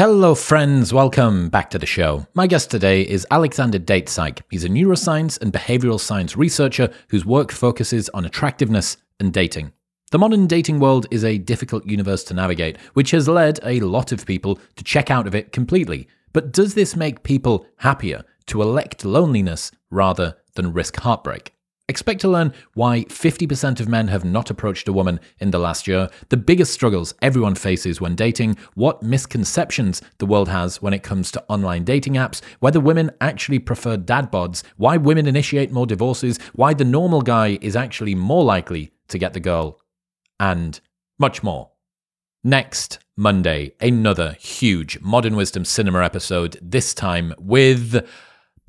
Hello, friends. Welcome back to the show. My guest today is Alexander DatePsych. He's a neuroscience and behavioral science researcher whose work focuses on attractiveness and dating. The modern dating world is a difficult universe to navigate, which has led a lot of people to check out of it completely. But does this make people happier to elect loneliness rather than risk heartbreak? Expect to learn why 50% of men have not approached a woman in the last year, the biggest struggles everyone faces when dating, what misconceptions the world has when it comes to online dating apps, whether women actually prefer dad bods, why women initiate more divorces, why the normal guy is actually more likely to get the girl, and much more. Next Monday, another huge Modern Wisdom Cinema episode, this time with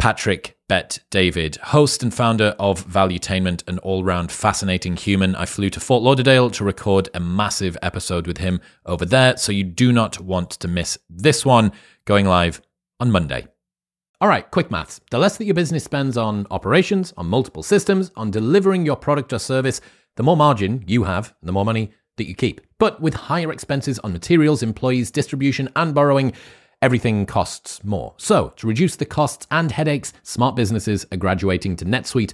Patrick Bet David, host and founder of Valuetainment, an all round fascinating human. I flew to Fort Lauderdale to record a massive episode with him over there, so you do not want to miss this one going live on Monday. All right, quick maths. The less that your business spends on operations, on multiple systems, on delivering your product or service, the more margin you have, the more money that you keep. But with higher expenses on materials, employees, distribution, and borrowing, everything costs more. So, to reduce the costs and headaches, smart businesses are graduating to NetSuite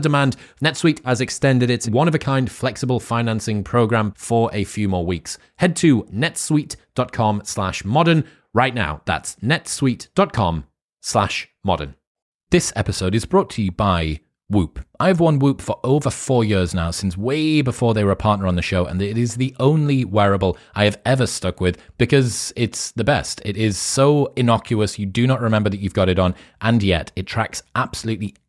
demand, NetSuite has extended its one of a kind flexible financing program for a few more weeks. Head to netsuite.com slash modern right now. That's netsuite.com slash modern. This episode is brought to you by Whoop. I've worn Whoop for over four years now, since way before they were a partner on the show, and it is the only wearable I have ever stuck with because it's the best. It is so innocuous, you do not remember that you've got it on, and yet it tracks absolutely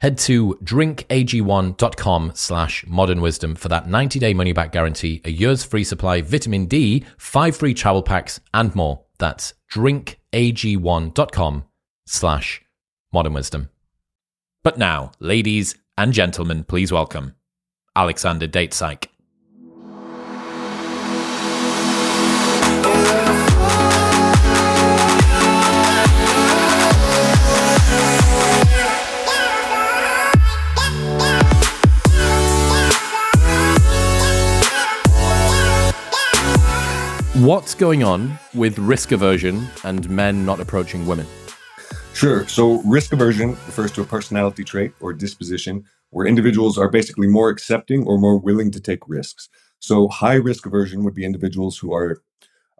Head to drinkag1.com slash modern wisdom for that 90 day money back guarantee, a year's free supply, vitamin D, five free travel packs, and more. That's drinkag1.com slash modern wisdom. But now, ladies and gentlemen, please welcome Alexander DatePsych. What's going on with risk aversion and men not approaching women? Sure. So, risk aversion refers to a personality trait or disposition where individuals are basically more accepting or more willing to take risks. So, high risk aversion would be individuals who are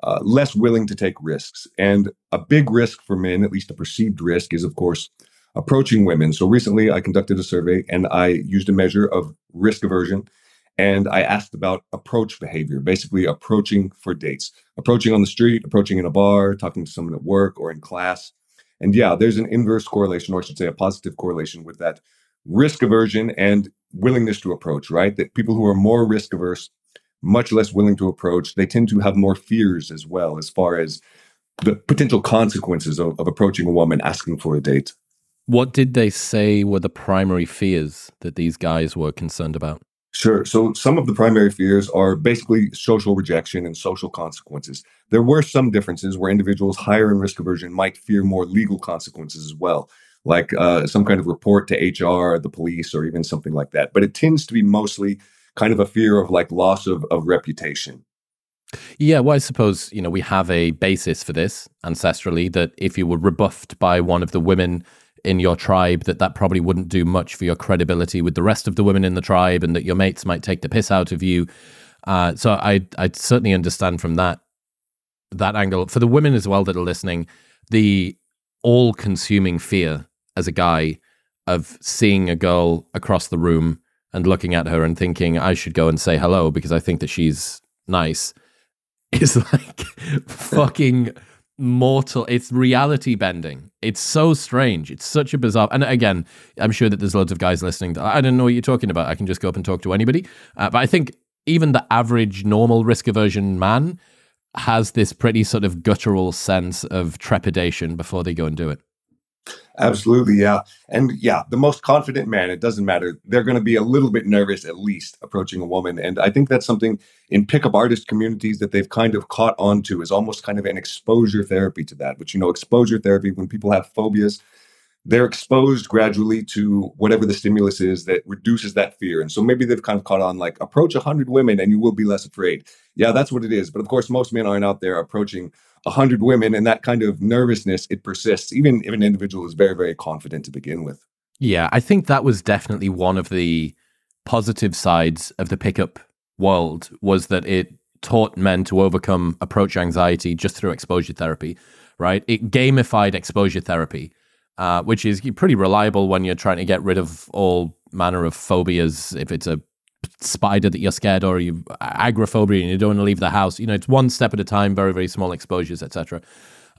uh, less willing to take risks. And a big risk for men, at least a perceived risk, is of course approaching women. So recently I conducted a survey and I used a measure of risk aversion and I asked about approach behavior, basically approaching for dates, approaching on the street, approaching in a bar, talking to someone at work or in class. And yeah, there's an inverse correlation, or I should say a positive correlation with that risk aversion and willingness to approach, right? That people who are more risk averse, much less willing to approach, they tend to have more fears as well, as far as the potential consequences of, of approaching a woman asking for a date. What did they say were the primary fears that these guys were concerned about? Sure. So some of the primary fears are basically social rejection and social consequences. There were some differences where individuals higher in risk aversion might fear more legal consequences as well, like uh, some kind of report to HR, the police, or even something like that. But it tends to be mostly kind of a fear of like loss of, of reputation. Yeah, well, I suppose, you know, we have a basis for this ancestrally that if you were rebuffed by one of the women in your tribe that that probably wouldn't do much for your credibility with the rest of the women in the tribe and that your mates might take the piss out of you. Uh, so I I certainly understand from that that angle for the women as well that are listening the all consuming fear as a guy of seeing a girl across the room and looking at her and thinking I should go and say hello because I think that she's nice is like fucking mortal it's reality bending. It's so strange. It's such a bizarre and again i'm sure that there's loads of guys listening that i don't know what you're talking about. I can just go up and talk to anybody. Uh, but i think even the average normal risk aversion man has this pretty sort of guttural sense of trepidation before they go and do it Absolutely, yeah. And yeah, the most confident man, it doesn't matter. They're going to be a little bit nervous at least approaching a woman. And I think that's something in pickup artist communities that they've kind of caught on to is almost kind of an exposure therapy to that. Which, you know, exposure therapy, when people have phobias, they're exposed gradually to whatever the stimulus is that reduces that fear. And so maybe they've kind of caught on like approach 100 women and you will be less afraid. Yeah, that's what it is. But of course, most men aren't out there approaching 100 women and that kind of nervousness, it persists, even if an individual is very, very confident to begin with. Yeah, I think that was definitely one of the positive sides of the pickup world was that it taught men to overcome approach anxiety just through exposure therapy, right? It gamified exposure therapy uh, which is pretty reliable when you're trying to get rid of all manner of phobias. If it's a spider that you're scared or you agoraphobia and you don't want to leave the house, you know, it's one step at a time, very very small exposures, etc.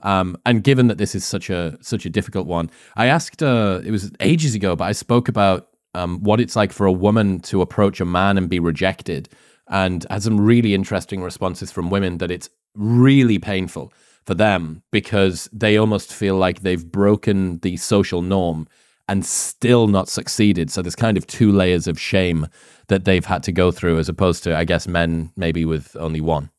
Um, and given that this is such a such a difficult one, I asked. Uh, it was ages ago, but I spoke about um, what it's like for a woman to approach a man and be rejected, and had some really interesting responses from women that it's really painful for them because they almost feel like they've broken the social norm and still not succeeded. So there's kind of two layers of shame that they've had to go through, as opposed to, I guess, men maybe with only one.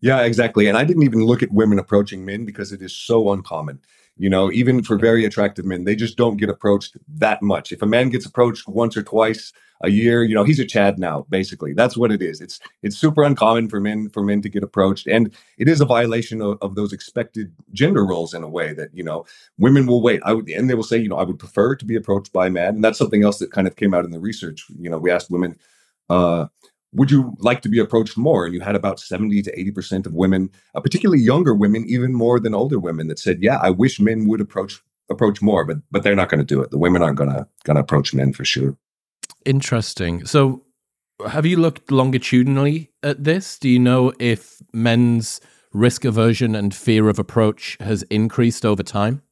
Yeah, exactly. And I didn't even look at women approaching men because it is so uncommon. You know, even for very attractive men, they just don't get approached that much. If a man gets approached once or twice a year, you know, he's a Chad now, basically. That's what it is. It's it's super uncommon for men for men to get approached. And it is a violation of, of those expected gender roles in a way that, you know, women will wait. I would and they will say, you know, I would prefer to be approached by a man. And that's something else that kind of came out in the research. You know, we asked women, uh, would you like to be approached more? And you had about 70 to 80% of women, uh, particularly younger women, even more than older women, that said, yeah, I wish men would approach approach more, but but they're not going to do it. The women aren't going to going to approach men for sure. Interesting. So have you looked longitudinally at this? Do you know if men's risk aversion and fear of approach has increased over time?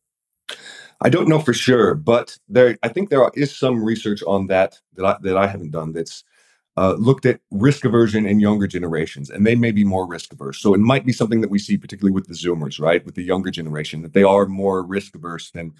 I don't know for sure, but there I think there is some research on that that I, that I haven't done that's uh, looked at risk aversion in younger generations, and they may be more risk averse. So it might be something that we see, particularly with the Zoomers, right, with the younger generation, that they are more risk averse than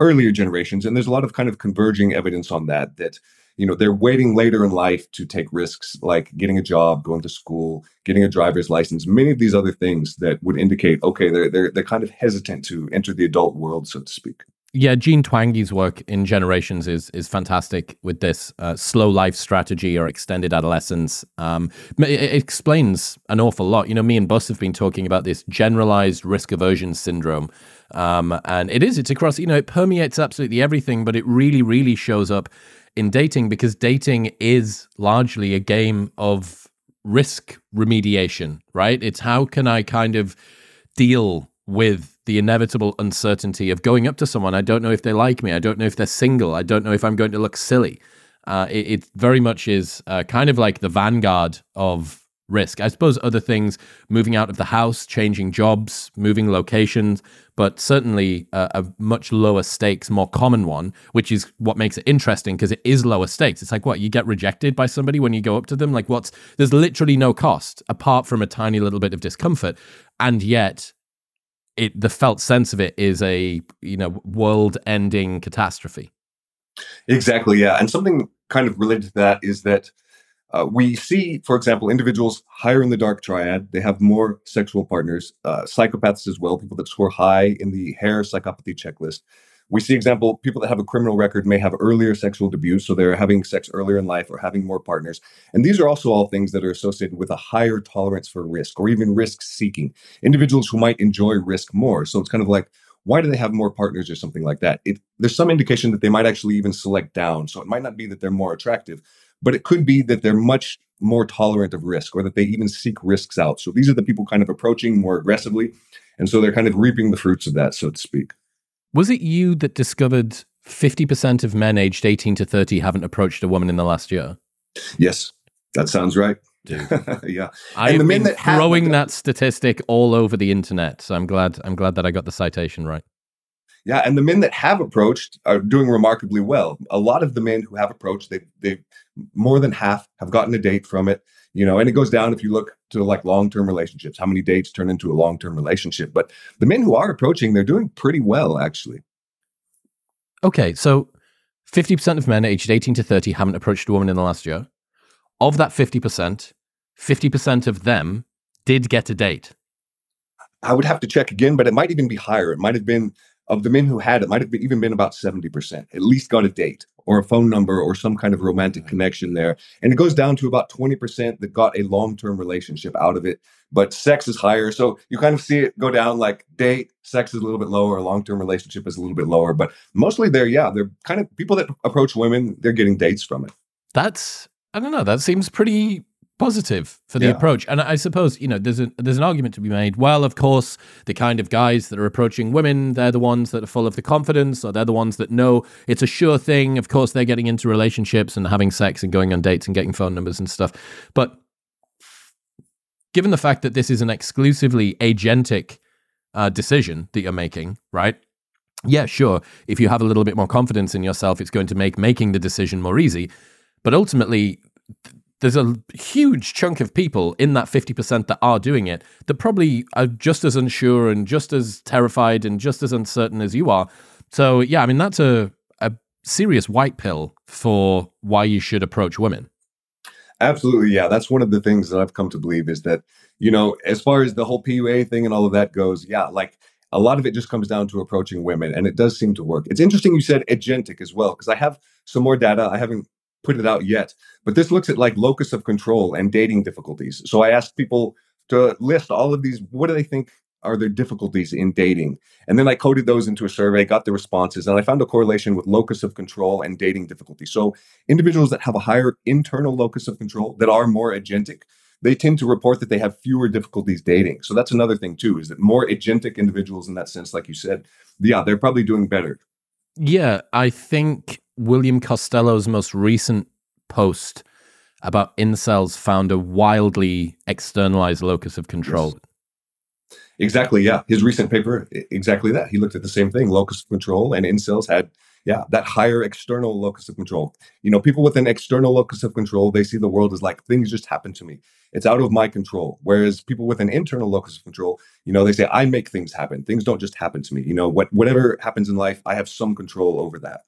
earlier generations. And there's a lot of kind of converging evidence on that. That you know they're waiting later in life to take risks, like getting a job, going to school, getting a driver's license, many of these other things that would indicate, okay, they're they're they're kind of hesitant to enter the adult world, so to speak. Yeah, Jean Twenge's work in Generations is is fantastic with this uh, slow life strategy or extended adolescence. Um, it, it, explains an awful lot. You know, me and Buss have been talking about this generalized risk aversion syndrome, um, and it is it's across. You know, it permeates absolutely everything, but it really, really shows up in dating because dating is largely a game of risk remediation. Right? It's how can I kind of deal with the inevitable uncertainty of going up to someone. I don't know if they like me. I don't know if they're single. I don't know if I'm going to look silly. Uh, it, it, very much is uh, kind of like the vanguard of risk. I suppose other things, moving out of the house, changing jobs, moving locations, but certainly a, a much lower stakes, more common one, which is what makes it interesting because it is lower stakes. It's like what you get rejected by somebody when you go up to them. Like what's there's literally no cost apart from a tiny little bit of discomfort, and yet it the felt sense of it is a you know world ending catastrophe exactly yeah and something kind of related to that is that uh, we see for example individuals higher in the dark triad they have more sexual partners uh, psychopaths as well people that score high in the hare psychopathy checklist we see example people that have a criminal record may have earlier sexual abuse, so they're having sex earlier in life or having more partners. And these are also all things that are associated with a higher tolerance for risk or even risk seeking. Individuals who might enjoy risk more. So it's kind of like, why do they have more partners or something like that? It, there's some indication that they might actually even select down. So it might not be that they're more attractive, but it could be that they're much more tolerant of risk or that they even seek risks out. So these are the people kind of approaching more aggressively. And so they're kind of reaping the fruits of that, so to speak. Was it you that discovered 50% of men aged 18 to 30 haven't approached a woman in the last year? Yes, that sounds right. yeah, I've been that throwing have, that statistic all over the internet. So I'm glad I'm glad that I got the citation right. Yeah, and the men that have approached are doing remarkably well. A lot of the men who have approached, they they more than half have gotten a date from it. You know, and it goes down if you look to like long-term relationships, how many dates turn into a long-term relationship. But the men who are approaching, they're doing pretty well actually. Okay, so 50% of men aged 18 to 30 haven't approached a woman in the last year. Of that 50%, 50% of them did get a date. I would have to check again, but it might even be higher. It might have been of the men who had it, might have even been about 70%, at least got a date or a phone number or some kind of romantic mm-hmm. connection there. And it goes down to about 20% that got a long term relationship out of it. But sex is higher. So you kind of see it go down like date, sex is a little bit lower, long term relationship is a little bit lower. But mostly they're, yeah, they're kind of people that approach women, they're getting dates from it. That's, I don't know, that seems pretty positive for the yeah. approach. And I suppose you know there's a there's an argument to be made. Well, of course, the kind of guys that are approaching women, they're the ones that are full of the confidence, or they're the ones that know it's a sure thing. Of course, they're getting into relationships and having sex and going on dates and getting phone numbers and stuff. But given the fact that this is an exclusively agentic uh, decision that you're making, right? Yeah, sure. If you have a little bit more confidence in yourself, it's going to make making the decision more easy. But ultimately, there's a huge chunk of people in that 50% that are doing it that probably are just as unsure and just as terrified and just as uncertain as you are. So, yeah, I mean, that's a, a serious white pill for why you should approach women. Absolutely. Yeah. That's one of the things that I've come to believe is that, you know, as far as the whole PUA thing and all of that goes, yeah, like a lot of it just comes down to approaching women and it does seem to work. It's interesting you said agentic as well, because I have some more data. I haven't put it out yet, but this looks at like locus of control and dating difficulties. So I asked people to list all of these. What do they think are their difficulties in dating? And then I coded those into a survey, got the responses, and I found a correlation with locus of control and dating difficulty. So individuals that have a higher internal locus of control that are more agentic, they tend to report that they have fewer difficulties dating. So that's another thing too, is that more agentic individuals in that sense, like you said, yeah, they're probably doing better. Yeah, I think William Costello's most recent post about incels found a wildly externalized locus of control. Yes. Exactly. Yeah. His recent paper, exactly that. He looked at the same thing locus of control, and incels had, yeah, that higher external locus of control. You know, people with an external locus of control, they see the world as like things just happen to me. It's out of my control. Whereas people with an internal locus of control, you know, they say, I make things happen. Things don't just happen to me. You know, what whatever happens in life, I have some control over that.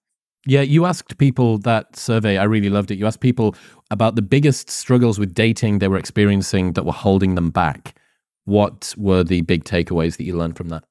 Yeah, you asked people that survey. I really loved it. You asked people about the biggest struggles with dating they were experiencing that were holding them back. What were the big takeaways that you learned from that?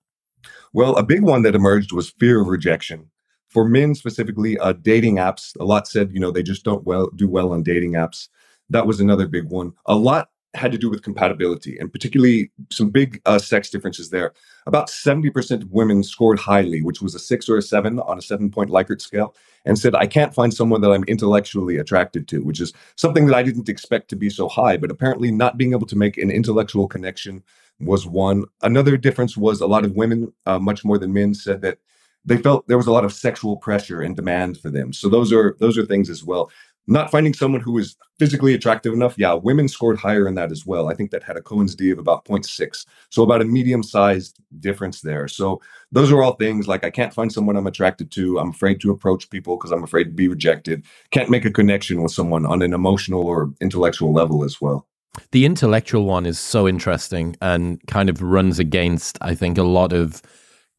Well, a big one that emerged was fear of rejection. For men specifically, uh, dating apps. A lot said, you know, they just don't well do well on dating apps. That was another big one. A lot had to do with compatibility and particularly some big uh, sex differences there. About 70% of women scored highly, which was a six or a seven on a seven point Likert scale, and said, I can't find someone that I'm intellectually attracted to, which is something that I didn't expect to be so high. But apparently, not being able to make an intellectual connection, was one. Another difference was a lot of women, uh, much more than men, said that they felt there was a lot of sexual pressure and demand for them. So those are those are things as well. Not finding someone who was physically attractive enough, yeah, women scored higher in that as well. I think that had a Cohen's D of about 0.6. So about a medium-sized difference there. So those are all things like I can't find someone I'm attracted to. I'm afraid to approach people because I'm afraid to be rejected. Can't make a connection with someone on an emotional or intellectual level as well. The intellectual one is so interesting and kind of runs against, I think, a lot of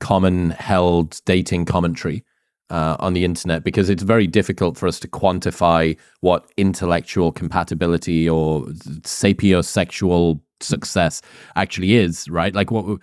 common held dating commentary uh, on the internet because it's very difficult for us to quantify what intellectual compatibility or sapiosexual success actually is, right? Like, what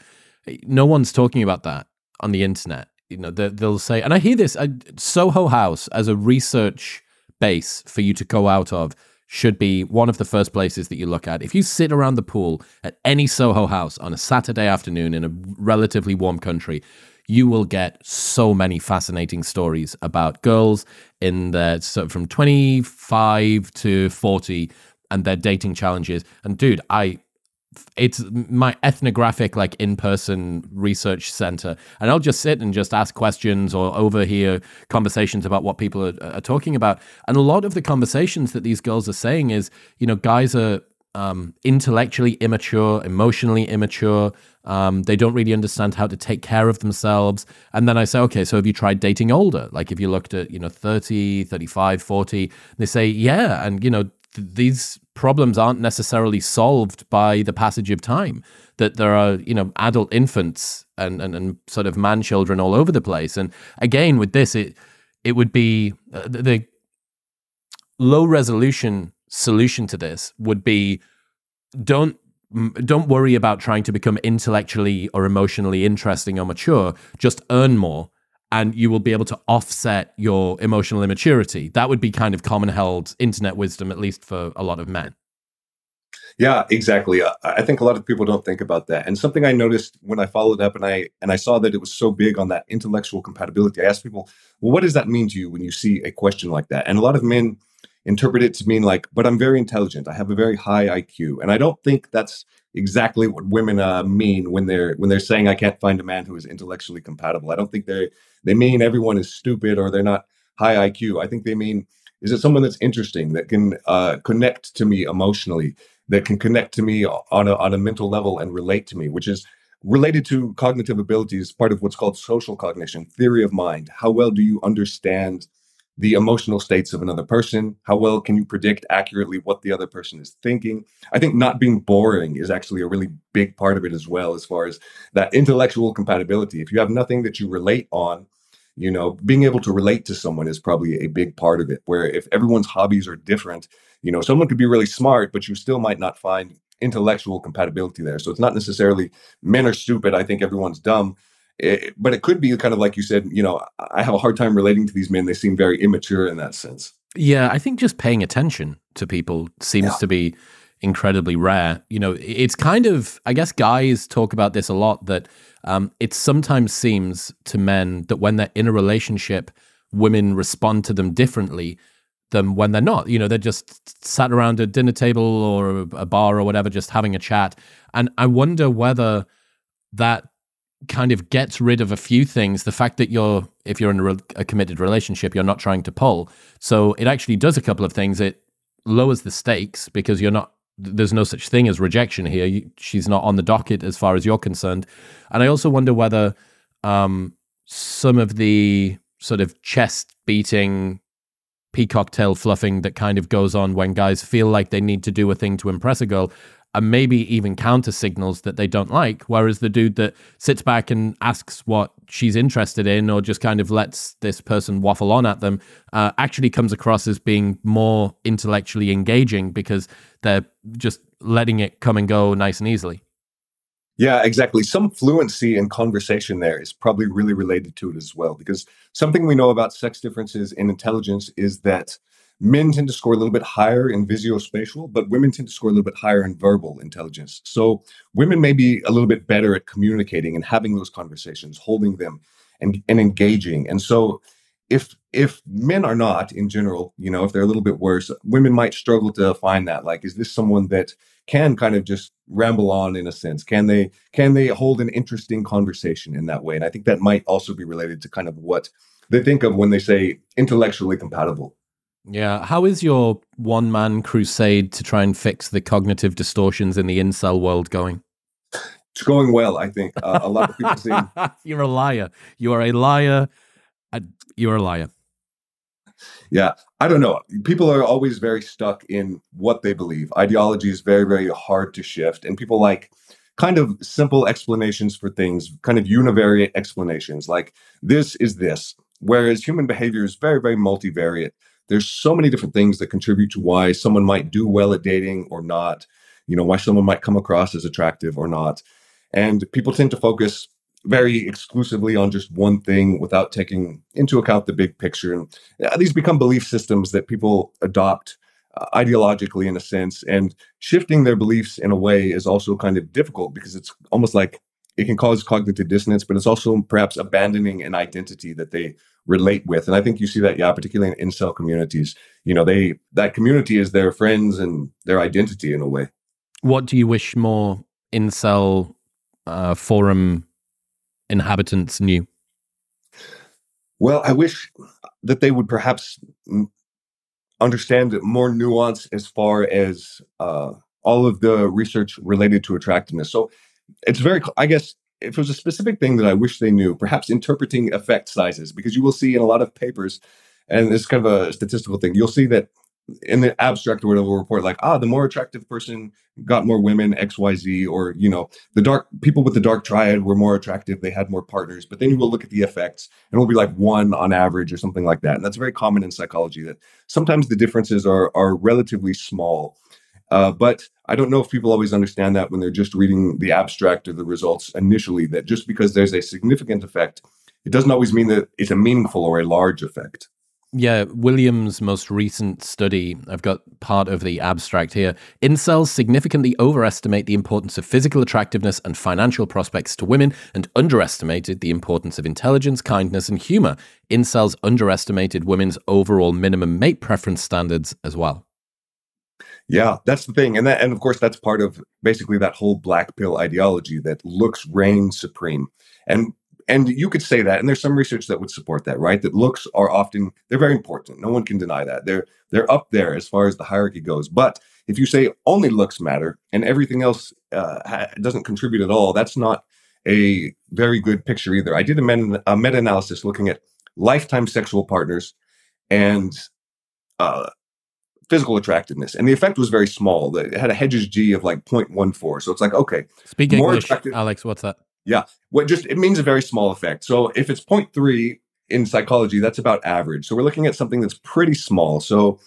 no one's talking about that on the internet. You know, they, will say, and I hear this uh, Soho House as a research base for you to go out of should be one of the first places that you look at. If you sit around the pool at any Soho house on a Saturday afternoon in a relatively warm country, you will get so many fascinating stories about girls in the so from 25 to 40 and their dating challenges. And dude, I it's my ethnographic like in-person research center. And i'll just sit and just ask questions or overhear conversations about what people are, are, talking about. And a lot of the conversations that these girls are saying is you know guys are um, intellectually immature emotionally immature. Um, they don't really understand how to take care of themselves. And then i say okay so have you tried dating older? Like if you looked at you know 30 35 40 they say yeah and you know th- these problems aren't necessarily solved by the passage of time. That there are, you know, adult infants and, and, and sort of man children all over the place. And again, with this, it it would be uh, the, the low resolution solution to this would be don't don't worry about trying to become intellectually or emotionally interesting or mature. Just earn more and you will be able to offset your emotional immaturity. That would be kind of common held internet wisdom, at least for a lot of men. Yeah, exactly. I think a lot of people don't think about that. And something I noticed when I followed up and I and I saw that it was so big on that intellectual compatibility. I asked people, "Well, what does that mean to you when you see a question like that?" And a lot of men interpret it to mean like, "But I'm very intelligent. I have a very high IQ." And I don't think that's exactly what women uh, mean when they're when they're saying I can't find a man who is intellectually compatible. I don't think they they mean everyone is stupid or they're not high IQ. I think they mean is it someone that's interesting that can uh, connect to me emotionally, that can connect to me on a on a mental level and relate to me, which is related to cognitive abilities, part of what's called social cognition, theory of mind. How well do you understand the emotional states of another person? How well can you predict accurately what the other person is thinking? I think not being boring is actually a really big part of it as well, as far as that intellectual compatibility. If you have nothing that you relate on, you know, being able to relate to someone is probably a big part of it. Where if everyone's hobbies are different, you know, someone could be really smart, but you still might not find intellectual compatibility there. So it's not necessarily men are stupid. I think everyone's dumb it, but it could be kind of like you said, you know, I have a hard time relating to these men. They seem very immature in that sense. Yeah, I think just paying attention to people seems yeah. to be incredibly rare. You know, it's kind of, I guess guys talk about this a lot that um, it sometimes seems to men that when they're in a relationship, women respond to them differently than when they're not. You know, they're just sat around a dinner table or a bar or whatever, just having a chat. And I wonder whether that kind of gets rid of a few things. The fact that you're, if you're in a, re- a, committed relationship, you're not trying to pull. So it actually does a couple of things. It lowers the stakes because you're not, there's no such thing as rejection here. You, she's not on the docket as far as you're concerned. And I also wonder whether um, some of the sort of chest beating, peacock tail fluffing that kind of goes on when guys feel like they need to do a thing to impress a girl and maybe even counter signals that they don't like. Whereas the dude that sits back and asks what she's interested in or just kind of lets this person waffle on at them uh, actually comes across as being more intellectually engaging because they're just letting it come and go nice and easily. Yeah, exactly. Some fluency in conversation there is probably really related to it as well, because something we know about sex differences in intelligence is that men tend to score a little bit higher in visuospatial, but women tend to score a little bit higher in verbal intelligence. So women may be a little bit better at communicating and having those conversations, holding them and, and engaging. And so if if men are not in general, you know, if they're a little bit worse, women might struggle to find that. Like, is this someone that can kind of just ramble on in a sense? Can they can they hold an interesting conversation in that way? And I think that might also be related to kind of what they think of when they say intellectually compatible. Yeah. How is your one man crusade to try and fix the cognitive distortions in the incel world going? It's going well, I think. Uh, a lot of people say you're a liar. You are a liar. You're a liar. Yeah, I don't know. People are always very stuck in what they believe. Ideology is very, very hard to shift, and people like kind of simple explanations for things, kind of univariate explanations, like this is this. Whereas human behavior is very, very multivariate. There's so many different things that contribute to why someone might do well at dating or not, you know, why someone might come across as attractive or not. And people tend to focus very exclusively on just one thing without taking into account the big picture. And uh, these become belief systems that people adopt uh, ideologically in a sense. And shifting their beliefs in a way is also kind of difficult because it's almost like it can cause cognitive dissonance, but it's also perhaps abandoning an identity that they relate with. And I think you see that, yeah, particularly in incel communities. You know, they that community is their friends and their identity in a way. What do you wish more incel uh, forum inhabitants knew? Well, I wish that they would perhaps understand more nuance as far as uh, all of the research related to attractiveness. So it's very, I guess, if it was a specific thing that I wish they knew, perhaps interpreting effect sizes, because you will see in a lot of papers, and it's kind of a statistical thing, you'll see that in the abstract or whatever report like ah the more attractive person got more women xyz or you know the dark people with the dark triad were more attractive they had more partners but then you will look at the effects and it will be like one on average or something like that and that's very common in psychology that sometimes the differences are are relatively small uh, but i don't know if people always understand that when they're just reading the abstract or the results initially that just because there's a significant effect it doesn't always mean that it's a meaningful or a large effect yeah, Williams' most recent study, I've got part of the abstract here. Incels significantly overestimate the importance of physical attractiveness and financial prospects to women and underestimated the importance of intelligence, kindness, and humor. Incels underestimated women's overall minimum mate preference standards as well. Yeah, that's the thing. And that and of course that's part of basically that whole black pill ideology that looks reign supreme. And and you could say that and there's some research that would support that right that looks are often they're very important no one can deny that they're they're up there as far as the hierarchy goes but if you say only looks matter and everything else uh, doesn't contribute at all that's not a very good picture either i did a, meta, a meta-analysis looking at lifetime sexual partners and uh, physical attractiveness and the effect was very small it had a hedges g of like 0.14 so it's like okay speak english alex what's that yeah. What just it means a very small effect. So if it's 0.3 in psychology, that's about average. So we're looking at something that's pretty small. So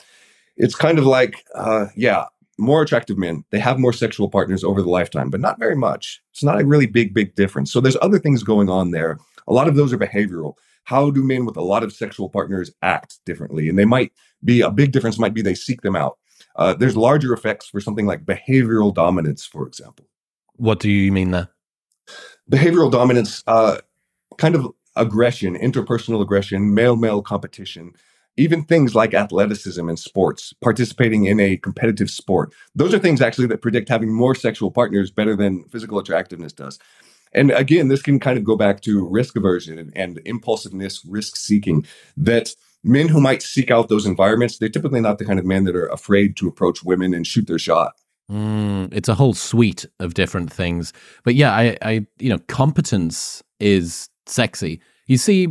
it's kind of like, uh, yeah, more attractive men, they have more sexual partners over the lifetime, but not very much. It's not a really big, big difference. So there's other things going on there. A lot of those are behavioral. How do men with a lot of sexual partners act differently? And they might be a big difference, might be they seek them out. Uh, there's larger effects for something like behavioral dominance, for example. What do you mean there? behavioral dominance, uh, kind of aggression, interpersonal aggression, male male competition, even things like athleticism and sports, participating in a competitive sport. Those are things actually that predict having more sexual partners better than physical attractiveness does. And again, this can kind of go back to risk aversion and, and impulsiveness, risk seeking. That men who might seek out those environments, they're typically not the kind of men that are afraid to approach women and shoot their shot. Mm, it's a whole suite of different things. But yeah, I, I, you know, competence is sexy. You see,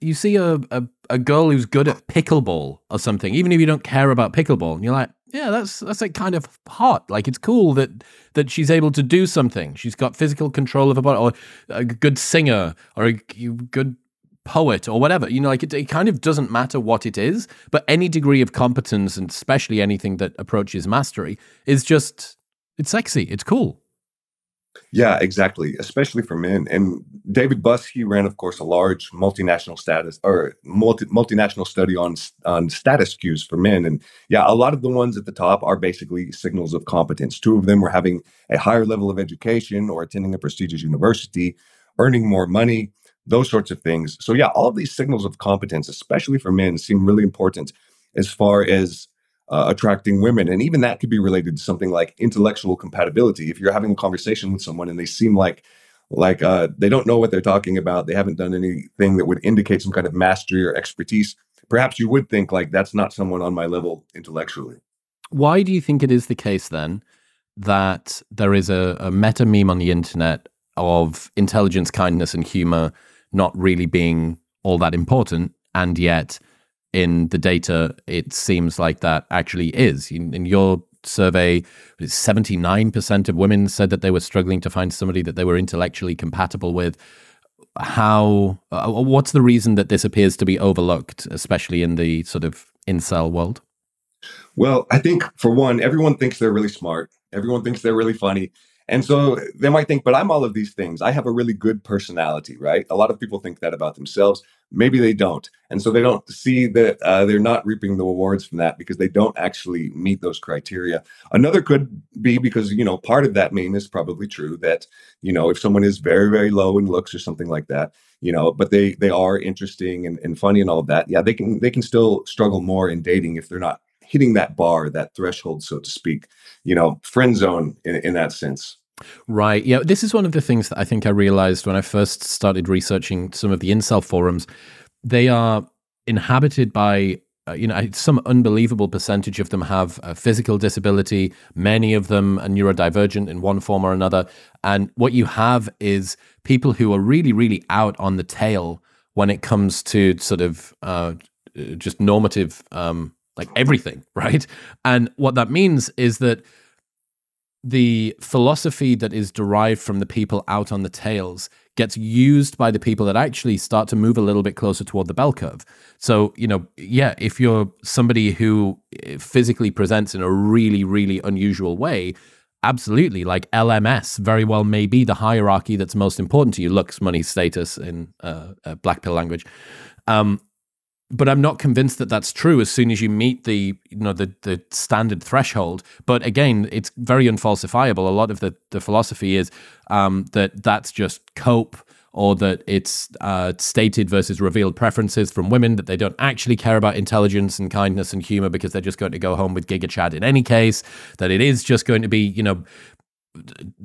you see a, a, a girl who's good at pickleball or something, even if you don't care about pickleball, and you're like, yeah, that's that's like kind of hot. Like it's cool that that she's able to do something. She's got physical control of her body, or a good singer, or a good poet or whatever. You know, like it, it kind of doesn't matter what it is, but any degree of competence and especially anything that approaches mastery is just it's sexy. It's cool. Yeah, exactly. Especially for men. And David Buss, he ran, of course, a large multinational status or multi, multinational study on on status cues for men. And yeah, a lot of the ones at the top are basically signals of competence. Two of them were having a higher level of education or attending a prestigious university, earning more money, those sorts of things. So, yeah, all of these signals of competence, especially for men, seem really important as far as uh, attracting women. And even that could be related to something like intellectual compatibility. If you're having a conversation with someone and they seem like like uh, they don't know what they're talking about, they haven't done anything that would indicate some kind of mastery or expertise, perhaps you would think like that's not someone on my level intellectually. Why do you think it is the case then that there is a, a meta meme on the internet of intelligence, kindness, and humor not really being all that important, and yet in the data, it seems like that actually is. In, in your survey, 79% of women said that they were struggling to find somebody that they were intellectually compatible with. How, uh, what's the reason that this appears to be overlooked, especially in the sort of incel world? Well, I think for one, everyone thinks they're really smart. Everyone thinks they're really funny. And so they might think, but I'm all of these things. I have a really good personality, right? A lot of people think that about themselves. Maybe they don't. And so they don't see that uh, they're not reaping the rewards from that because they don't actually meet those criteria. Another could be because, you know, part of that meme is probably true that, you know, if someone is very, very low in looks or something like that, you know, but they they are interesting and, and funny and all of that, yeah, they can they can still struggle more in dating if they're not hitting that bar, that threshold, so to speak, you know, friend zone in, in that sense. Right. Yeah. This is one of the things that I think I realized when I first started researching some of the incel forums. They are inhabited by uh, you know, some unbelievable percentage of them have a physical disability. Many of them are neurodivergent in one form or another. And what you have is people who are really, really out on the tail when it comes to sort of uh, just normative um, like everything, right? And what that means is that the philosophy that is derived from the people out on the tails gets used by the people that actually start to move a little bit closer toward the bell curve. So, you know, yeah, if you're somebody who eh, physically presents in a really, really unusual way, absolutely, like LMS very well may be the hierarchy that's most important to you looks, money, status in uh, uh, black pill language. Um, but I'm not convinced that that's true as soon as you meet the you know the the standard threshold. But again, it's very unfalsifiable. A lot of the the philosophy is um, that that's just cope or that it's uh, stated versus revealed preferences from women that they don't actually care about intelligence and kindness and humor because they're just going to go home with Giga Chad in any case. That it is just going to be you know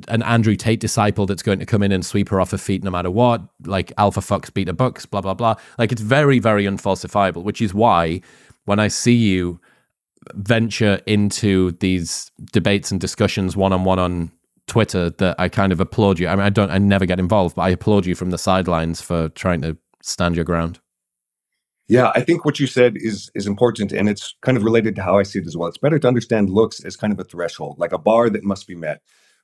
an Andrew Tate disciple that's going to come in and sweep her off her feet no matter what, like alpha fucks beta bucks, blah, blah, blah. Like it's very, very unfalsifiable, which is why when I see you venture into these debates and discussions one on one on Twitter, that I kind of applaud you. I mean, I don't, I never get involved, but I applaud you from the sidelines for trying to stand your ground. Yeah, I think what you said is is important, and it's kind of related to how I see it as well. It's better to understand looks as kind of a threshold, like a bar that must be met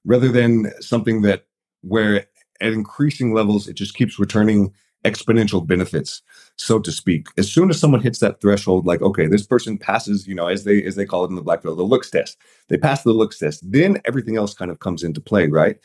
rather than something that where at increasing levels it just keeps returning exponential benefits so to speak. As soon as someone hits that threshold like okay this person passes you know as they as they call it in the black belt the looks test. They pass the looks test. Then everything else kind of comes into play right?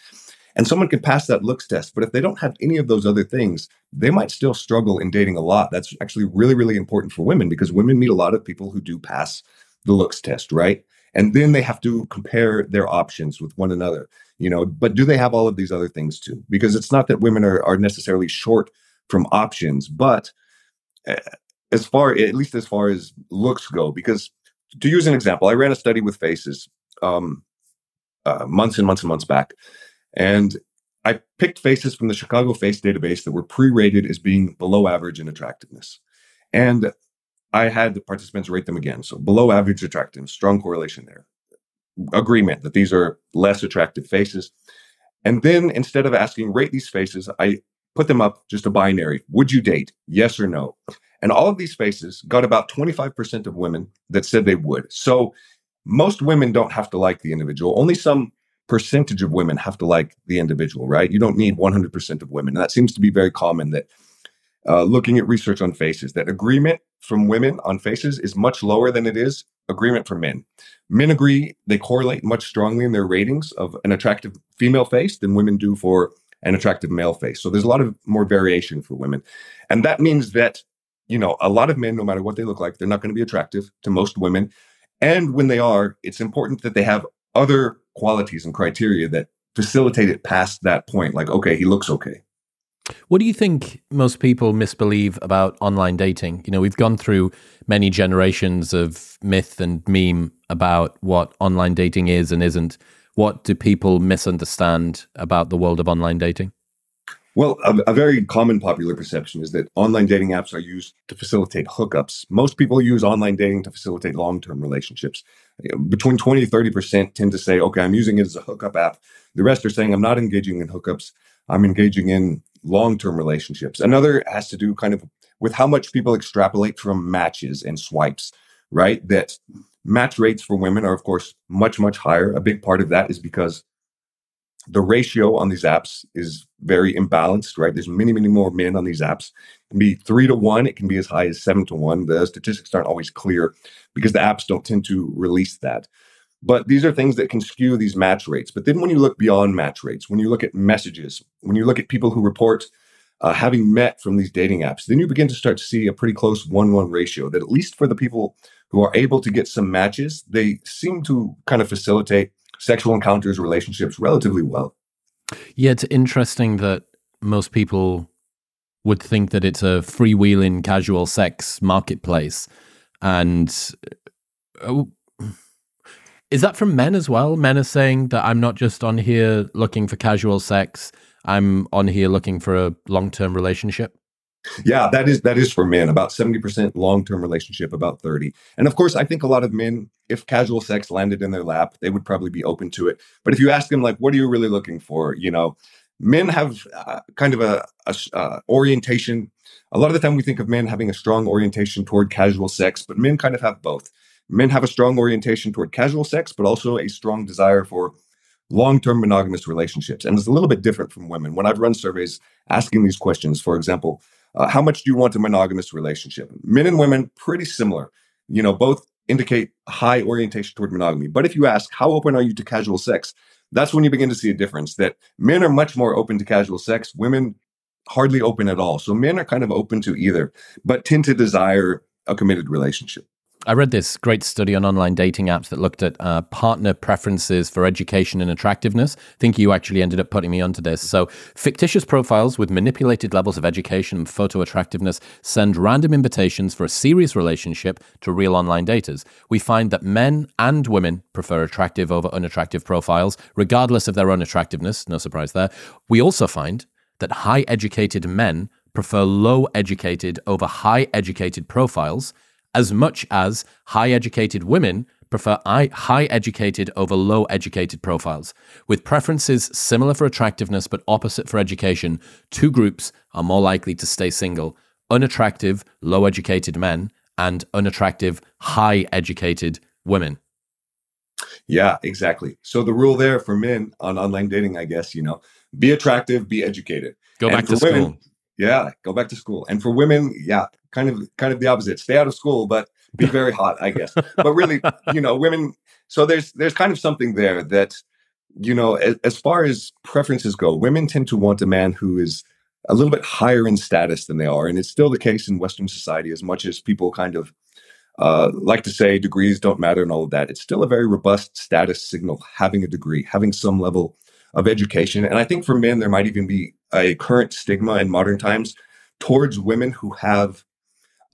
And someone can pass that looks test but if they don't have any of those other things they might still struggle in dating a lot. That's actually really really important for women because women meet a lot of people who do pass the looks test right and then they have to compare their options with one another you know but do they have all of these other things too? Because it's not that women are, are necessarily short from options but eh, as far at least as far as looks go because to use an example i ran a study with faces um, uh, months and months and months back and i picked faces from the chicago face database that were pre-rated as being below average in attractiveness. And I had the participants rate them again. So below average attractiveness, strong correlation there. Agreement that these are less attractive faces. And then instead of asking rate these faces, I put them up just a binary. Would you date? Yes or no? And all of these faces got about 25% of women that said they would. So most women don't have to like the individual. Only some percentage of women have to like the individual, right? You don't need 100% of women. And that seems to be very common that uh, looking at research on faces that agreement from women on faces is much lower than it is agreement from men. Men agree they correlate much strongly in their ratings of an attractive female face than women do for an attractive male face. So there's a lot of more variation for women. And that means that, you know, a lot of men, no matter what they look like, they're not going to be attractive to most women. And when they are, it's important that they have other qualities and criteria that facilitate it past that point. Like, okay, he looks okay What do you think most people misbelieve about online dating? You know, we've gone through many generations of myth and meme about what online dating is and isn't. What do people misunderstand about the world of online dating? Well, a, a, very common popular perception is that online dating apps are used to facilitate hookups. Most people use online dating to facilitate long term relationships. Between 20 to 30% tend to say, okay, I'm using it as a hookup app. The rest are saying, I'm not engaging in hookups. I'm engaging in long term relationships. Another has to do kind of with how much people extrapolate from matches and swipes, right? That match rates for women are, of course, much, much higher. A big part of that is because the ratio on these apps is very imbalanced, right? There's many, many more men on these apps. It can be three to one, it can be as high as seven to one. The statistics aren't always clear because the apps don't tend to release that. But these are things that can skew these match rates. But then when you look beyond match rates, when you look at messages, when you look at people who report uh, having met from these dating apps, then you begin to start to see a pretty close one one ratio that, at least for the people who are able to get some matches, they seem to kind of facilitate sexual encounters, relationships relatively well. Yeah, it's interesting that most people would think that it's a freewheeling casual sex marketplace. And uh, is that from men as well? Men are saying that I'm not just on here looking for casual sex. I'm on here looking for a long-term relationship. Yeah, that is that is for men. About 70% long-term relationship, about 30. And of course, I think a lot of men, if casual sex landed in their lap, they would probably be open to it. But if you ask them like, what are you really looking for? You know, men have uh, kind of a, a uh, orientation. A lot of the time we think of men having a strong orientation toward casual sex, but men kind of have both men have a strong orientation toward casual sex, but also a strong desire for long term monogamous relationships. And it's a little bit different from women. When I've run surveys asking these questions, for example, uh, how much do you want a monogamous relationship? Men and women, pretty similar. You know, both indicate high orientation toward monogamy. But if you ask, how open are you to casual sex? That's when you begin to see a difference that men are much more open to casual sex, women hardly open at all. So men are kind of open to either, but tend to desire a committed relationship. I read this great study on online dating apps that looked at uh, partner preferences for education and attractiveness. I think you actually ended up putting me onto this. So, fictitious profiles with manipulated levels of education and photo attractiveness send random invitations for a serious relationship to real online daters. We find that men and women prefer attractive over unattractive profiles, regardless of their own attractiveness. No surprise there. We also find that high educated men prefer low educated over high educated profiles as much as high educated women prefer high educated over low educated profiles. With preferences similar for attractiveness but opposite for education, two groups are more likely to stay single unattractive, low educated men and unattractive, high educated women. Yeah, exactly. So the rule there for men on online dating, I guess, you know, be attractive, be educated. Go and back to women, school. Yeah, go back to school. And for women, yeah, kind of kind of the opposite. Stay out of school, but be very hot, I guess. But really, you know, women. So there's there's kind of something there that, you know, as, as far as preferences go, women tend to want a man who is a little bit higher in status than they are, and it's still the case in Western society. As much as people kind of uh, like to say degrees don't matter and all of that, it's still a very robust status signal having a degree, having some level of education. And I think for men, there might even be a current stigma in modern times towards women who have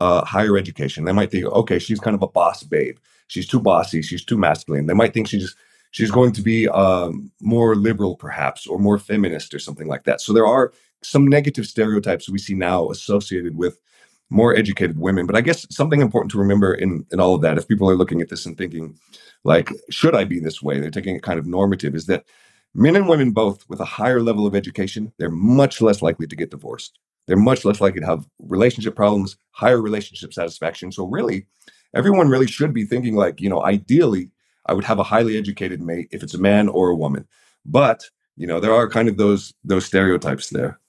uh, higher education. They might think, okay, she's kind of a boss babe. She's too bossy. She's too masculine. They might think she's she's going to be um, more liberal, perhaps, or more feminist, or something like that. So there are some negative stereotypes we see now associated with more educated women. But I guess something important to remember in in all of that, if people are looking at this and thinking, like, should I be this way? They're taking it kind of normative. Is that men and women both with a higher level of education, they're much less likely to get divorced they're much less likely to have relationship problems, higher relationship satisfaction. So really, everyone really should be thinking like, you know, ideally, I would have a highly educated mate if it's a man or a woman. But, you know, there are kind of those those stereotypes there.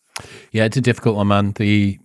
Yeah, it's a difficult one, man. The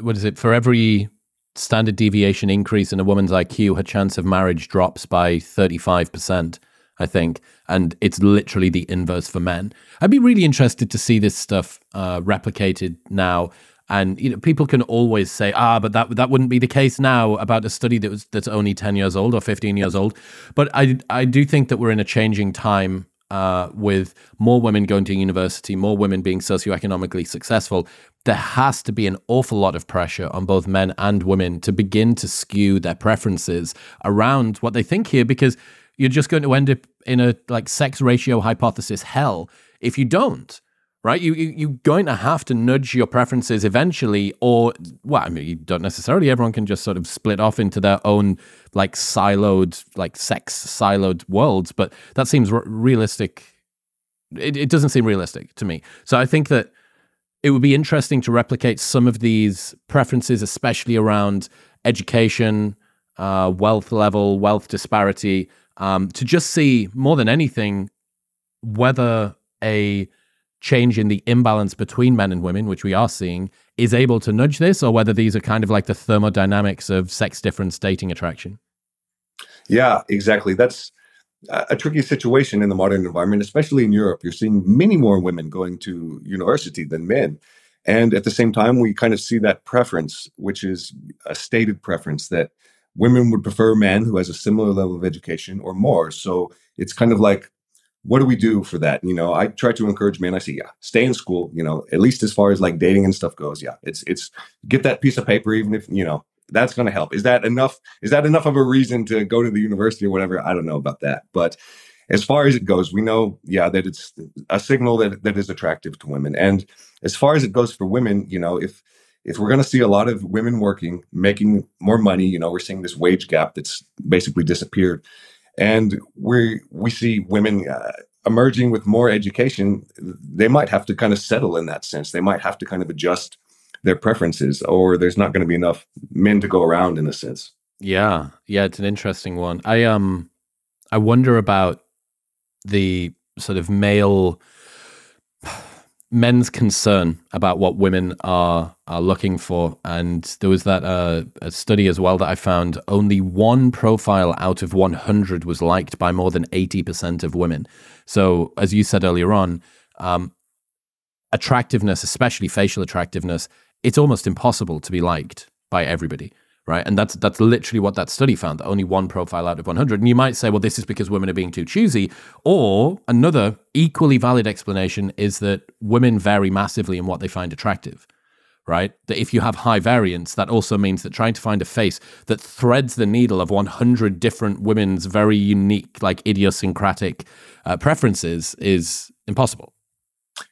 what is it? For every standard deviation increase in a woman's IQ, her chance of marriage drops by 35%. I think, and it's literally the inverse for men. I'd be really interested to see this stuff uh, replicated now. And you know, people can always say, "Ah, but that that wouldn't be the case now about a study that was that's only ten years old or fifteen years old." But I I do think that we're in a changing time uh, with more women going to university, more women being socioeconomically successful, there has to be an awful lot of pressure on both men and women to begin to skew their preferences around what they think here because you're just going to end up in a like sex ratio hypothesis hell if you don't right? You, you you're going to have to nudge your preferences eventually or well i mean you don't necessarily. Everyone can just sort of split off into their own like siloed like sex siloed worlds but that seems realistic. It, it doesn't seem realistic to me. So i think that it would be interesting to replicate some of these preferences, especially around education, uh, wealth level, wealth disparity, um, to just see more than anything whether a change in the imbalance between men and women, which we are seeing, is able to nudge this, or whether these are kind of like the thermodynamics of sex difference dating attraction. Yeah, exactly. That's a tricky situation in the modern environment, especially in Europe. You're seeing many more women going to university than men. And at the same time, we kind of see that preference, which is a stated preference that women would prefer a man who has a similar level of education or more. So it's kind of like, what do we do for that? You know, I try to encourage men. I say, yeah, stay in school. You know, at least as far as like dating and stuff goes. Yeah, it's it's get that piece of paper, even if you know that's going to help. Is that enough? Is that enough of a reason to go to the university or whatever? I don't know about that. But as far as it goes, we know, yeah, that it's a signal that, that is attractive to women. And as far as it goes for women, you know, if if we're going to see a lot of women working, making more money, you know, we're seeing this wage gap that's basically disappeared, and we we see women uh, emerging with more education. They might have to kind of settle in that sense. They might have to kind of adjust their preferences, or there's not going to be enough men to go around in a sense. Yeah, yeah, it's an interesting one. I um, I wonder about the sort of male men's concern about what women are are looking for. And there was that uh, a study as well that i found only one profile out of 100 was liked by more than 80% of women. So as you said earlier on um, attractiveness especially facial attractiveness it's almost impossible to be liked by everybody right? And that's that's literally what that study found that only one profile out of 100 and you might say well this is because women are being too choosy. Or another equally valid explanation is that women vary massively in what they find attractive right? That if you have high variance that also means that trying to find a face that threads the needle of 100 different women's very unique like idiosyncratic uh, preferences is impossible.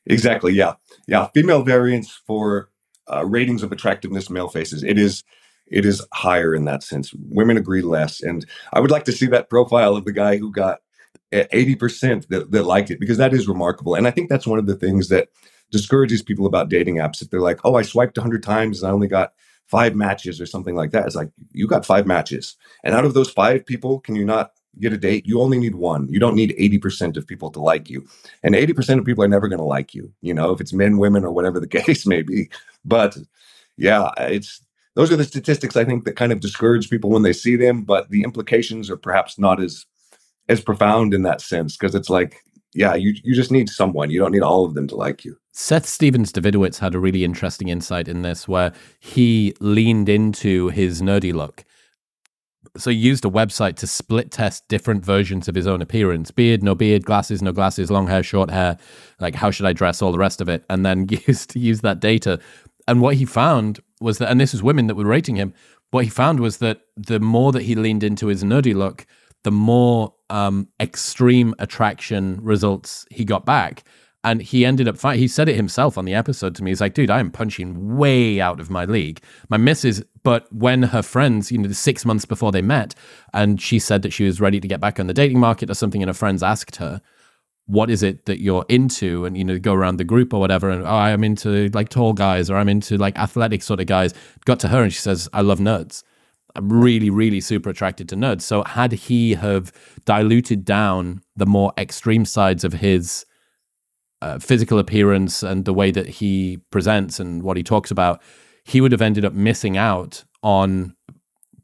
Exactly yeah. Yeah female variance for uh, ratings of attractiveness male faces. It is it is higher in that sense. Women agree less, and I would like to see that profile of the guy who got eighty percent that, that liked it because that is remarkable. And I think that's one of the things that discourages people about dating apps. If they're like, "Oh, I swiped hundred times and I only got five matches or something like that," it's like you got five matches, and out of those five people, can you not get a date, you only need one. You don't need 80% of people to like you. And 80% of people are never going to like you, you know, if it's men, women, or whatever the case may be. But yeah, it's those are the statistics I think that kind of discourage people when they see them, but the implications are perhaps not as as profound in that sense because it's like yeah, you you just need someone. You don't need all of them to like you. Seth Stephens Davidowitz had a really interesting insight in this where he leaned into his nerdy look so he used a website to split test different versions of his own appearance beard no beard glasses no glasses long hair short hair like how should i dress all the rest of it and then used to use that data and what he found was that and this was women that were rating him what he found was that the more that he leaned into his nerdy look the more um, extreme attraction results he got back and he ended up fight. He said it himself on the episode to me. He's like, dude, I am punching way out of my league. My missus, but when her friends, you know, the six months before they met, and she said that she was ready to get back on the dating market or something, and her friends asked her, what is it that you're into? And, you know, go around the group or whatever. And, oh, I'm into like tall guys or I'm into like athletic sort of guys. Got to her and she says, I love nerds. I'm really, really super attracted to nerds. So had he have diluted down the more extreme sides of his uh, physical appearance and the way that he presents and what he talks about, he would have ended up missing out on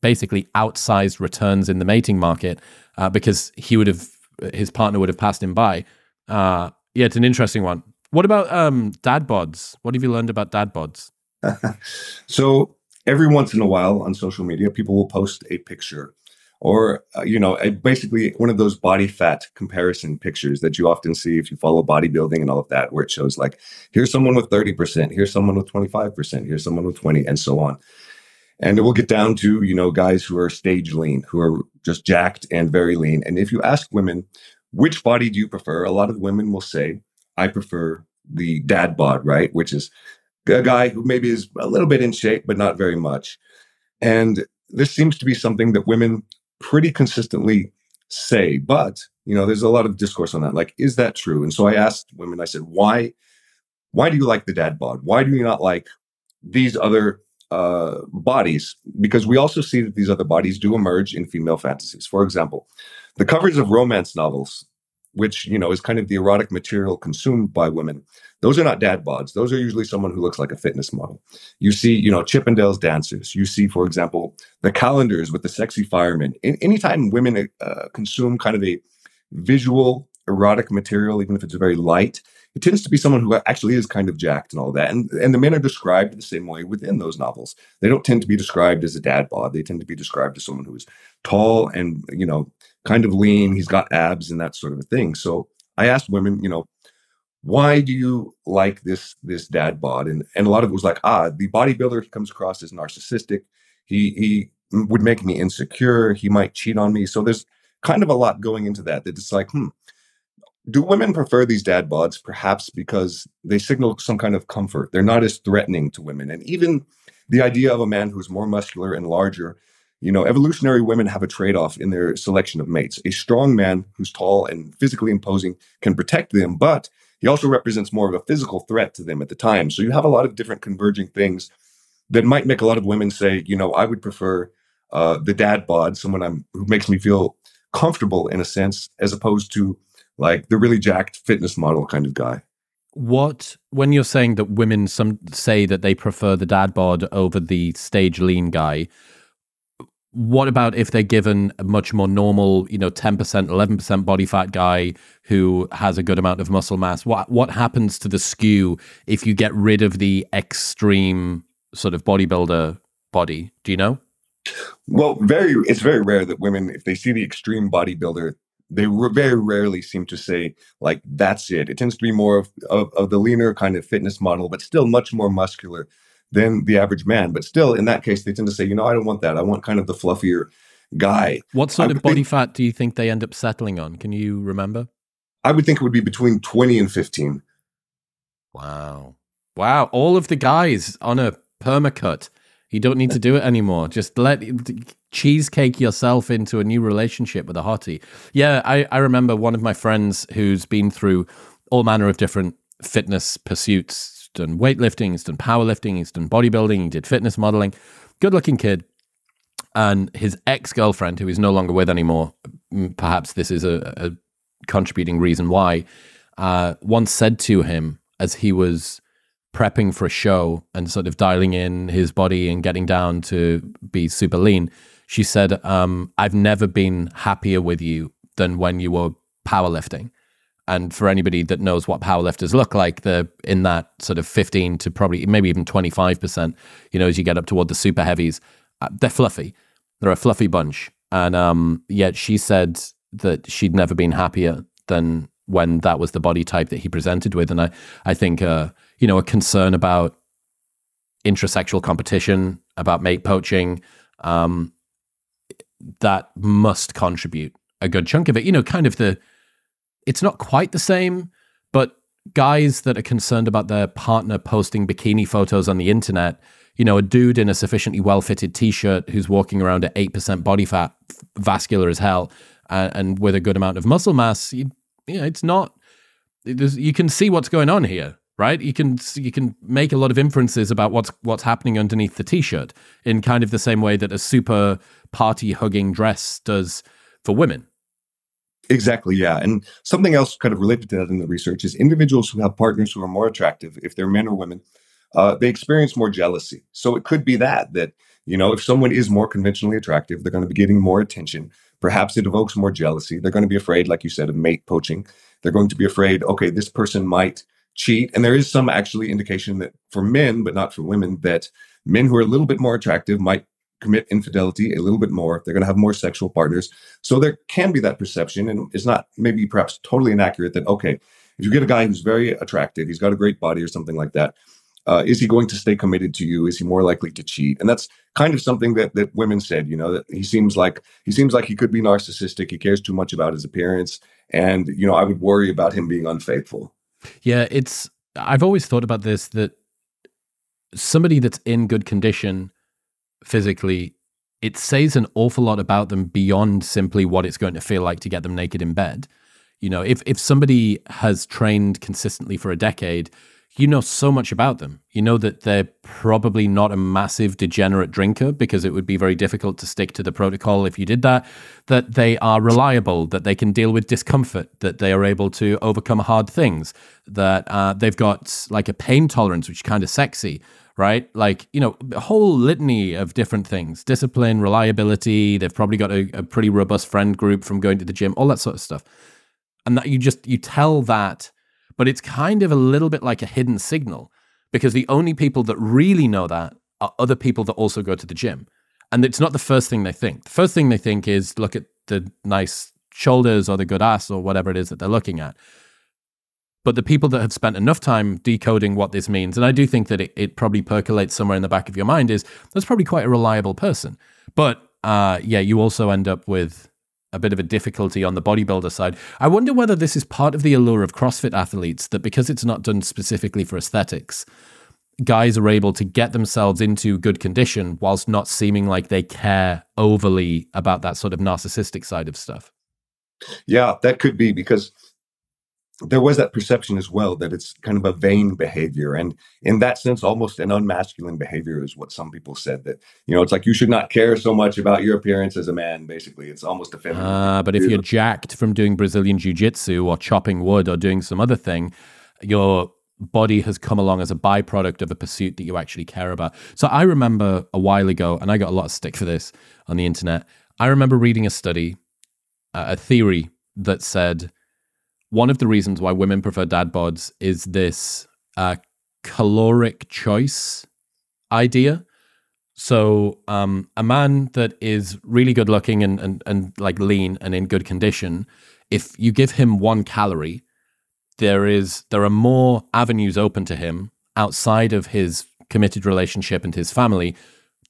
basically outsized returns in the mating market uh, because he would have his partner would have passed him by. Uh, yeah, it's an interesting one. What about um, dad bods? What have you learned about dad bods? so every once in a while on social media, people will post a picture or uh, you know basically one of those body fat comparison pictures that you often see if you follow bodybuilding and all of that where it shows like here's someone with 30% here's someone with 25% here's someone with 20 and so on and it will get down to you know guys who are stage lean who are just jacked and very lean and if you ask women which body do you prefer a lot of women will say i prefer the dad bod right which is a guy who maybe is a little bit in shape but not very much and this seems to be something that women pretty consistently say. But, you know, there's a lot of discourse on that. Like, is that true? And so I asked women, I said, why, why do you like the dad bod? Why do you not like these other uh, bodies? Because we also see that these other bodies do emerge in female fantasies. For example, the covers of romance novels which you know is kind of the erotic material consumed by women those are not dad bods those are usually someone who looks like a fitness model you see you know chippendales dancers you see for example the calendars with the sexy firemen In, anytime women uh, consume kind of a visual erotic material even if it's very light it tends to be someone who actually is kind of jacked and all that and and the men are described the same way within those novels they don't tend to be described as a dad bod they tend to be described as someone who is tall and you know kind of lean. He's got abs and that sort of a thing. So I asked women, you know, why do you like this this dad bod? And and a lot of it was like, ah, the bodybuilder comes across as narcissistic. He he would make me insecure. He might cheat on me. So there's kind of a lot going into that. That it's like, hmm, do women prefer these dad bods? Perhaps because they signal some kind of comfort. They're not as threatening to women. And even the idea of a man who's more muscular and larger you know, evolutionary women have a trade off in their selection of mates. A strong man who's tall and physically imposing can protect them, but he also represents more of a physical threat to them at the time. So you have a lot of different converging things that might make a lot of women say, you know, I would prefer uh, the dad bod, someone I'm, who makes me feel comfortable in a sense, as opposed to like the really jacked fitness model kind of guy. What when you're saying that women some say that they prefer the dad bod over the stage lean guy? what about if they're given a much more normal, you know, 10%, 11% body fat guy who has a good amount of muscle mass? What what happens to the skew if you get rid of the extreme sort of bodybuilder body? Do you know? Well, very it's very rare that women if they see the extreme bodybuilder they very rarely seem to say like that's it. It tends to be more of, of, of the leaner kind of fitness model, but still much more muscular than the average man. But still, in that case, they tend to say, you know, I don't want that. I want kind of the fluffier guy. What sort of body think, fat do you think they end up settling on? Can you remember? I would think it would be between 20 and 15. Wow. Wow. All of the guys on a permacut. You don't need to do it anymore. Just let cheesecake yourself into a new relationship with a hottie. Yeah, I, I remember one of my friends who's been through all manner of different fitness pursuits done weightlifting, he's done powerlifting, he's done bodybuilding, he did fitness modeling. Good looking kid. And his ex girlfriend, who he's no longer with anymore, perhaps this is a, a contributing reason why, uh, once said to him as he was prepping for a show and sort of dialing in his body and getting down to be super lean, she said, um, I've never been happier with you than when you were powerlifting. And for anybody that knows what powerlifters look like, they're in that sort of 15 to probably maybe even 25%, you know, as you get up toward the super heavies. Uh, they're fluffy. They're a fluffy bunch. And um, yet she said that she'd never been happier than when that was the body type that he presented with. And I, I think, uh, you know, a concern about intrasexual competition, about mate poaching, um, that must contribute a good chunk of it. You know, kind of the it's not quite the same, but guys that are concerned about their partner posting bikini photos on the internet, you know, a dude in a sufficiently well fitted t shirt who's walking around at 8% body fat, vascular as hell, and, with a good amount of muscle mass, you, you know, it's not, you can see what's going on here. Right, you can you can make a lot of inferences about what's what's happening underneath the t-shirt in kind of the same way that a super party hugging dress does for women. Exactly, yeah. And something else kind of related to that in the research is individuals who have partners who are more attractive, if they're men or women, uh, they experience more jealousy. So it could be that, that, you know, if someone is more conventionally attractive, they're going to be getting more attention. Perhaps it evokes more jealousy. They're going to be afraid, like you said, of mate poaching. They're going to be afraid, okay, this person might cheat. And there is some actually indication that for men, but not for women, that men who are a little bit more attractive might commit infidelity a little bit more. They're going to have more sexual partners. So there can be that perception, and it's not maybe perhaps totally inaccurate that, okay, if you get a guy who's very attractive, he's got a great body or something like that, uh, is he going to stay committed to you? Is he more likely to cheat? And that's kind of something that that women said. You know, that he seems like he seems like he could be narcissistic. He cares too much about his appearance, and you know, I would worry about him being unfaithful. Yeah, it's. I've always thought about this that somebody that's in good condition physically, it says an awful lot about them beyond simply what it's going to feel like to get them naked in bed. You know, if if somebody has trained consistently for a decade, you know so much about them. You know that they're probably not a massive degenerate drinker because it would be very difficult to stick to the protocol if you did that. That they are reliable, that they can deal with discomfort, that they are able to overcome hard things, that uh, they've got like a pain tolerance, which is kind of sexy, right? Like, you know, a whole litany of different things discipline, reliability. They've probably got a, a pretty robust friend group from going to the gym, all that sort of stuff. And that you just, you tell that but it's kind of a little bit like a hidden signal because the only people that really know that are other people that also go to the gym. And it's not the first thing they think. The first thing they think is look at the nice shoulders or the good ass or whatever it is that they're looking at. But the people that have spent enough time decoding what this means, and I do think that it, it probably percolates somewhere in the back of your mind, is that's probably quite a reliable person. But uh, yeah, you also end up with a bit of a difficulty on the bodybuilder side. I wonder whether this is part of the allure of CrossFit athletes that because it's not done specifically for aesthetics, guys are able to get themselves into good condition whilst not seeming like they care overly about that sort of narcissistic side of stuff. Yeah, that could be because there was that perception as well that it's kind of a vain behavior and in that sense almost an unmasculine behavior is what some people said that you know it's like you should not care so much about your appearance as a man basically. It's almost a feminine uh, but if you're jacked from doing brazilian jiu-jitsu or chopping wood or doing some other thing your body has come along as a byproduct of a pursuit that you actually care about. So i remember a while ago and i got a lot of stick for this on the internet i remember reading a study uh, a theory that said one of the reasons why women prefer dad bods is this uh, caloric choice idea. So, um, a man that is really good looking and, and, and like lean and in good condition, if you give him one calorie, there is there are more avenues open to him outside of his committed relationship and his family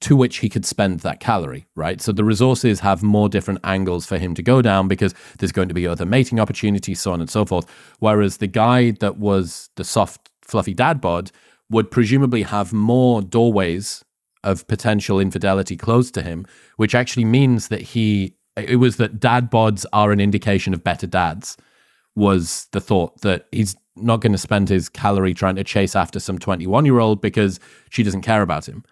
to which he could spend that calorie, right? So the resources have more different angles for him to go down because there's going to be other mating opportunities, so on and so forth. Whereas the guy that was the soft, fluffy dad bod would presumably have more doorways of potential infidelity closed to him, which actually means that he, it was that dad bods are an indication of better dads, was the thought that he's not going to spend his calorie trying to chase after some 21 year old because she doesn't care about him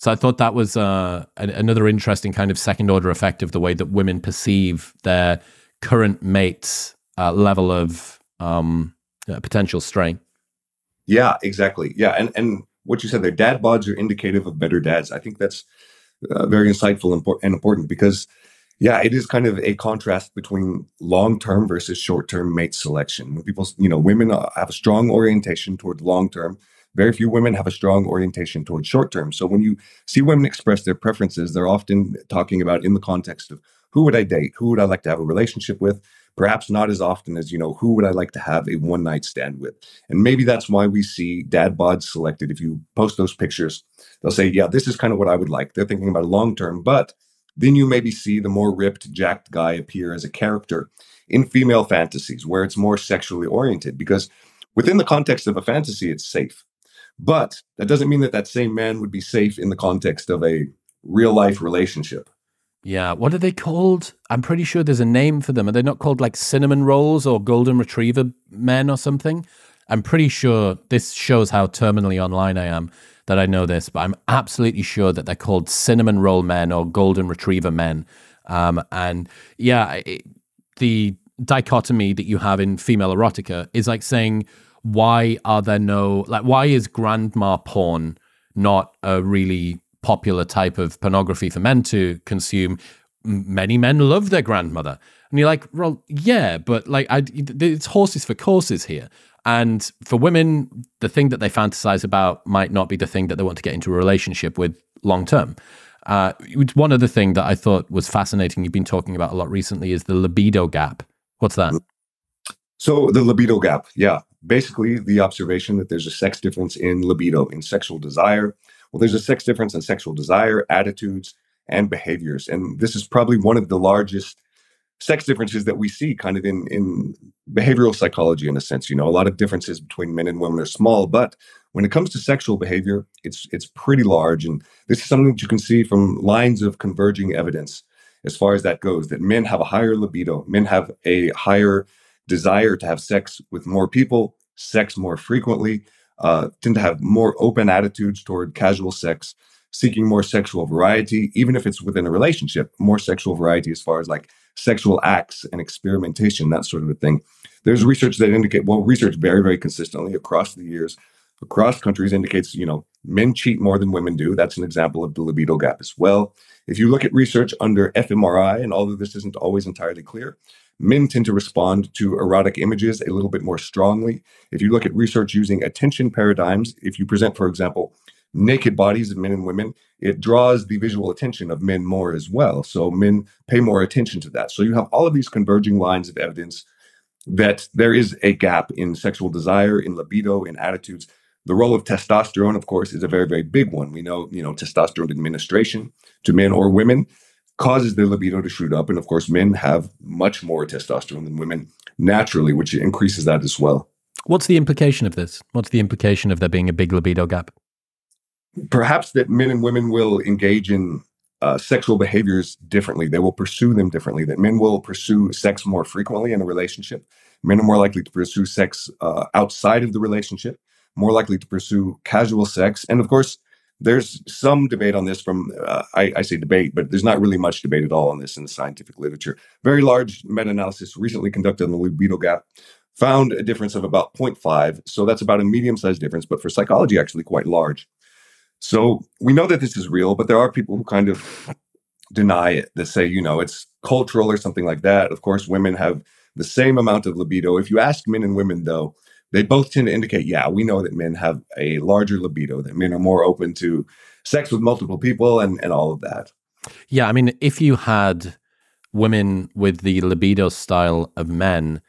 so I thought that was uh, another interesting kind of second order effect of the way that women perceive their current mate's uh, level of um, uh, potential strain. Yeah, exactly. Yeah, and and what you said there, dad bods are indicative of better dads. I think that's uh, very insightful and important because, yeah, it is kind of a contrast between long term versus short term mate selection. When people, you know, women uh, have a strong orientation toward long term very few women have a strong orientation towards short term. So when you see women express their preferences, they're often talking about in the context of who would I date? Who would I like to have a relationship with? Perhaps not as often as, you know, who would I like to have a one night stand with? And maybe that's why we see dad bods selected. If you post those pictures, they'll say, yeah, this is kind of what I would like. They're thinking about long term, but then you maybe see the more ripped, jacked guy appear as a character in female fantasies where it's more sexually oriented because within the context of a fantasy, it's safe. But that doesn't mean that that same man would be safe in the context of a real life relationship. Yeah. What are they called? I'm pretty sure there's a name for them. Are they not called like cinnamon rolls or golden retriever men or something? I'm pretty sure this shows how terminally online I am that I know this, but I'm absolutely sure that they're called cinnamon roll men or golden retriever men. Um, and yeah, it, the dichotomy that you have in female erotica is like saying, why are there no like why is grandma porn not a really popular type of pornography for men to consume many men love their grandmother and you're like well yeah but like I, it's horses for courses here and for women the thing that they fantasize about might not be the thing that they want to get into a relationship with long term Uh, one other thing that I thought was fascinating, you've been talking about a lot recently, is the libido gap. What's that? So, the libido gap, yeah. Basically, the observation that there's a sex difference in libido, in sexual desire. Well, there's a sex difference in sexual desire, attitudes, and behaviors. And this is probably one of the largest sex differences that we see kind of in in behavioral psychology in a sense you know a lot of differences between men and women are small but when it comes to sexual behavior it's it's pretty large and this is something that you can see from lines of converging evidence as far as that goes that men have a higher libido men have a higher desire to have sex with more people sex more frequently uh, tend to have more open attitudes toward casual sex seeking more sexual variety even if it's within a relationship more sexual variety as far as like sexual acts and experimentation, that sort of a thing. There's research that indicate, well, research very, very consistently across the years, across countries indicates, you know, men cheat more than women do. That's an example of the libido gap as well. If you look at research under fMRI, and although this isn't always entirely clear, men tend to respond to erotic images a little bit more strongly. If you look at research using attention paradigms, if you present, for example, naked bodies of men and women, it draws the visual attention of men more as well. So men pay more attention to that. So you have all of these converging lines of evidence that there is a gap in sexual desire, in libido, in attitudes. The role of testosterone, of course, is a very, very big one. We know, you know, testosterone administration to men or women causes their libido to shoot up. And of course, men have much more testosterone than women naturally, which increases that as well. What's the implication of this? What's the implication of there being a big libido gap? perhaps that men and women will engage in uh, sexual behaviors differently. They will pursue them differently. That men will pursue sex more frequently in a relationship. Men are more likely to pursue sex uh, outside of the relationship, more likely to pursue casual sex. And of course, there's some debate on this from, uh, I, I, say debate, but there's not really much debate at all on this in the scientific literature. Very large meta analysis recently conducted on the libido gap found a difference of about 0.5. So that's about a medium sized difference, but for psychology, actually quite large. So we know that this is real, but there are people who kind of deny it. That say, you know, it's cultural or something like that. Of course, women have the same amount of libido. If you ask men and women, though, they both tend to indicate, yeah, we know that men have a larger libido, that men are more open to sex with multiple people and, and all of that. Yeah. I mean, if you had women with the libido style of men,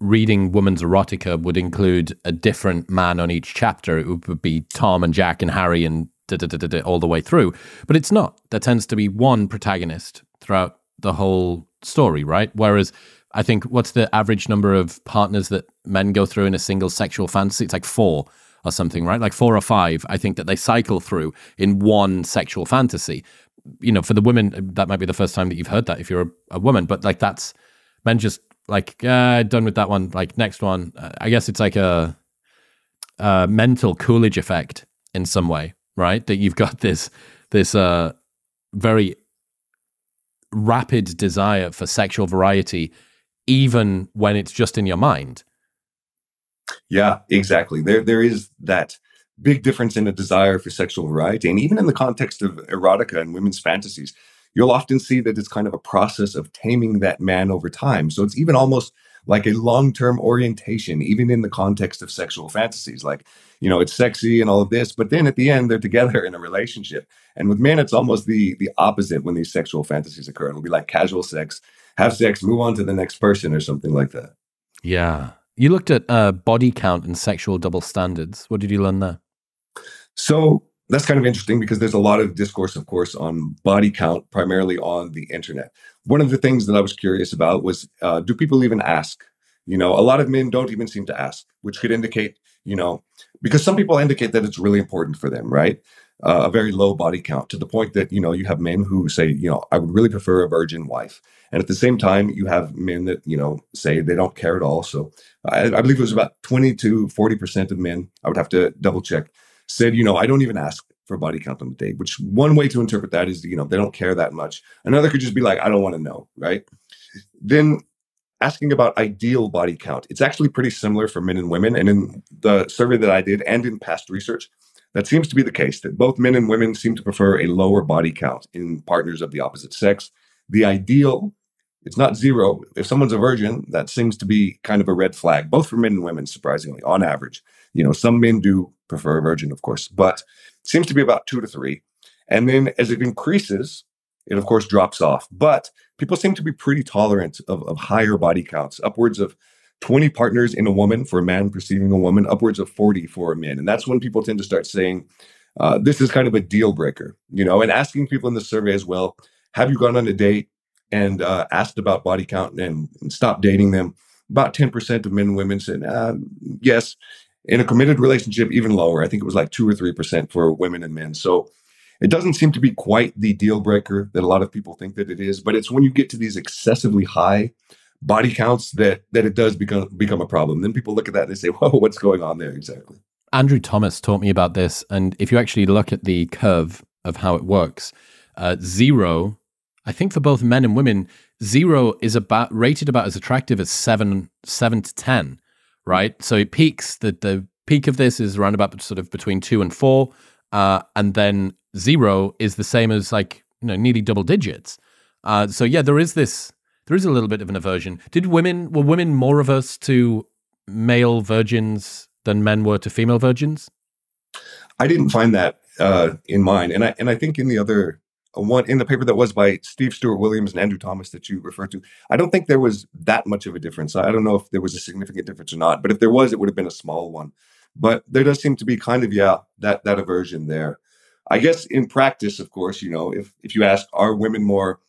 reading women's erotica would include a different man on each chapter. It would be Tom and Jack and Harry and da, da, da, all the way through. But it's not. There tends to be one protagonist throughout the whole story, right? Whereas I think what's the average number of partners that men go through in a single sexual fantasy? It's like four or something, right? Like four or five, I think that they cycle through in one sexual fantasy. You know, for the women, that might be the first time that you've heard that if you're a, a woman, but like that's men just like uh, done with that one. Like next one, uh, I guess it's like a, a, mental Coolidge effect in some way, right? That you've got this this uh, very rapid desire for sexual variety, even when it's just in your mind. Yeah, exactly. There there is that big difference in a desire for sexual variety, and even in the context of erotica and women's fantasies you'll often see that it's kind of a process of taming that man over time. So it's even almost like a long term orientation, even in the context of sexual fantasies. Like, you know, it's sexy and all of this, but then at the end, they're together in a relationship. And with men, it's almost the the opposite when these sexual fantasies occur. It'll be like casual sex, have sex, move on to the next person, or something like that. Yeah. You looked at uh, body count and sexual double standards. What did you learn there? So that's kind of interesting because there's a lot of discourse, of course, on body count, primarily on the internet. One of the things that I was curious about was uh, do people even ask? You know, a lot of men don't even seem to ask, which could indicate, you know, because some people indicate that it's really important for them, right? Uh, a very low body count to the point that, you know, you have men who say, you know, I would really prefer a virgin wife. And at the same time, you have men that, you know, say they don't care at all. So I, I believe it was about 20 to 40% of men, I would have to double check, said, you know, I don't even ask for body count on the date, which one way to interpret that is, you know, they don't care that much. Another could just be like, I don't want to know, right? Then asking about ideal body count, it's actually pretty similar for men and women. And in the survey that I did and in past research, that seems to be the case that both men and women seem to prefer a lower body count in partners of the opposite sex. The ideal, it's not zero. If someone's a virgin, that seems to be kind of a red flag, both for men and women, surprisingly, on average. You know, some men do prefer a virgin, of course, but seems to be about two to three. And then as it increases, it of course drops off. But people seem to be pretty tolerant of, of higher body counts, upwards of 20 partners in a woman for a man perceiving a woman, upwards of 40 for a man. And that's when people tend to start saying, uh, this is kind of a deal breaker, you know, and asking people in the survey as well, have you gone on a date and uh, asked about body count and, and stopped dating them? About 10% of men and women said, uh, yes. In a committed relationship, even lower. I think it was like two or 3% for women and men. So it doesn't seem to be quite the deal breaker that a lot of people think that it is, but it's when you get to these excessively high body counts that that it does become become a problem. Then people look at that and they say, "Whoa, what's going on there exactly?" Andrew Thomas taught me about this, and if you actually look at the curve of how it works, uh, zero, I think for both men and women, zero is about rated about as attractive as seven, seven to ten, right? So it peaks. The the peak of this is around about sort of between two and four, uh, and then zero is the same as like you know nearly double digits. Uh, so yeah, there is this. There is a little bit of an aversion. Did women were women more averse to male virgins than men were to female virgins? I didn't find that uh, in mine, and I and I think in the other one in the paper that was by Steve Stewart Williams and Andrew Thomas that you referred to, I don't think there was that much of a difference. I don't know if there was a significant difference or not, but if there was, it would have been a small one. But there does seem to be kind of yeah that that aversion there. I guess in practice, of course, you know, if if you ask, are women more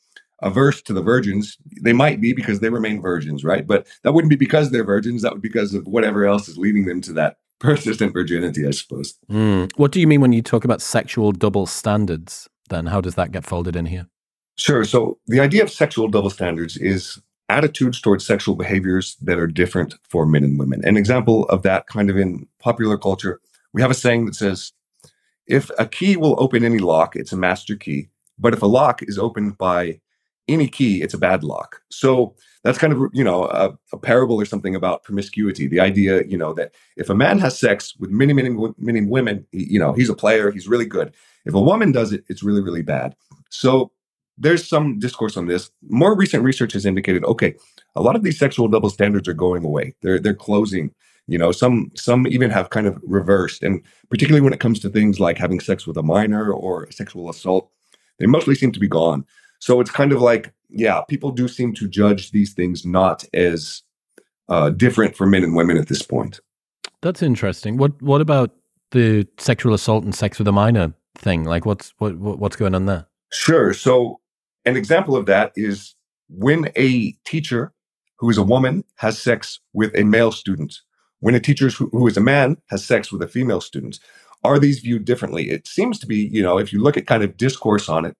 averse to the virgins? They might be because they remain virgins, right? But that wouldn't be because they're virgins. That would be because of whatever else is leading them to that persistent virginity, I suppose. Mm. What do you mean when you talk about sexual double standards? Then how does that get folded in here? Sure. So the idea of sexual double standards is attitudes towards sexual behaviors that are different for men and women. An example of that kind of in popular culture, we have a saying that says, if a key will open any lock, it's a master key. But if a lock is opened by any key, it's a bad lock. So that's kind of you know a, a, parable or something about promiscuity. The idea, you know, that if a man has sex with many, many, many women, you know, he's a player, he's really good. If a woman does it, it's really, really bad. So there's some discourse on this. More recent research has indicated, okay, a lot of these sexual double standards are going away. They're they're closing. You know, some some even have kind of reversed, and particularly when it comes to things like having sex with a minor or sexual assault, they mostly seem to be gone. So it's kind of like, yeah, people do seem to judge these things not as uh, different for men and women at this point. That's interesting. What what about the sexual assault and sex with a minor thing? Like, what's what what's going on there? Sure. So an example of that is when a teacher who is a woman has sex with a male student, when a teacher who, who is a man has sex with a female student. Are these viewed differently? It seems to be, you know, if you look at kind of discourse on it,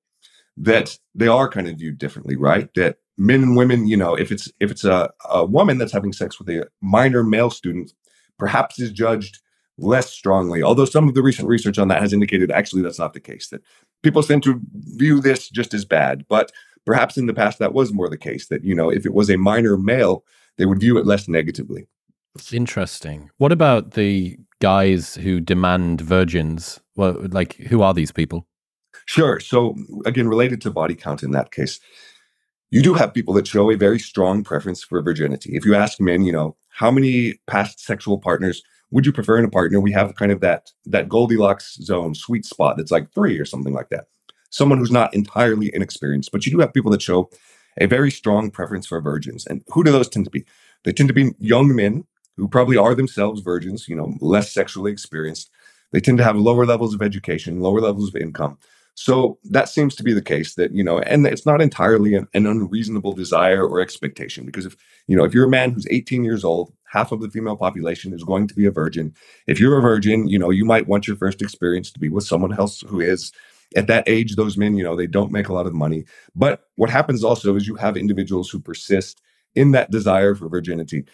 that they are kind of viewed differently, right? That men and women, you know, if it's if it's a, a woman that's having sex with a minor male student, perhaps is judged less strongly. Although some of the recent research on that has indicated actually that's not the case. That people tend to view this just as bad. But perhaps in the past that was more the case. That you know, if it was a minor male, they would view it less negatively. It's interesting. What about the guys who demand virgins? Well, like who are these people? Sure. So again, related to body count in that case, you do have people that show a very strong preference for virginity. If you ask men, you know, how many past sexual partners would you prefer in a partner? We have kind of that that Goldilocks zone, sweet spot that's like three or something like that. Someone who's not entirely inexperienced, but you do have people that show a very strong preference for virgins. And who do those tend to be? They tend to be young men who probably are themselves virgins, you know, less sexually experienced. They tend to have lower levels of education, lower levels of income. So that seems to be the case that, you know, and it's not entirely an, an, unreasonable desire or expectation because if, you know, if you're a man who's 18 years old, half of the female population is going to be a virgin. If you're a virgin, you know, you might want your first experience to be with someone else who is. At that age, those men, you know, they don't make a lot of money. But what happens also is you have individuals who persist in that desire for virginity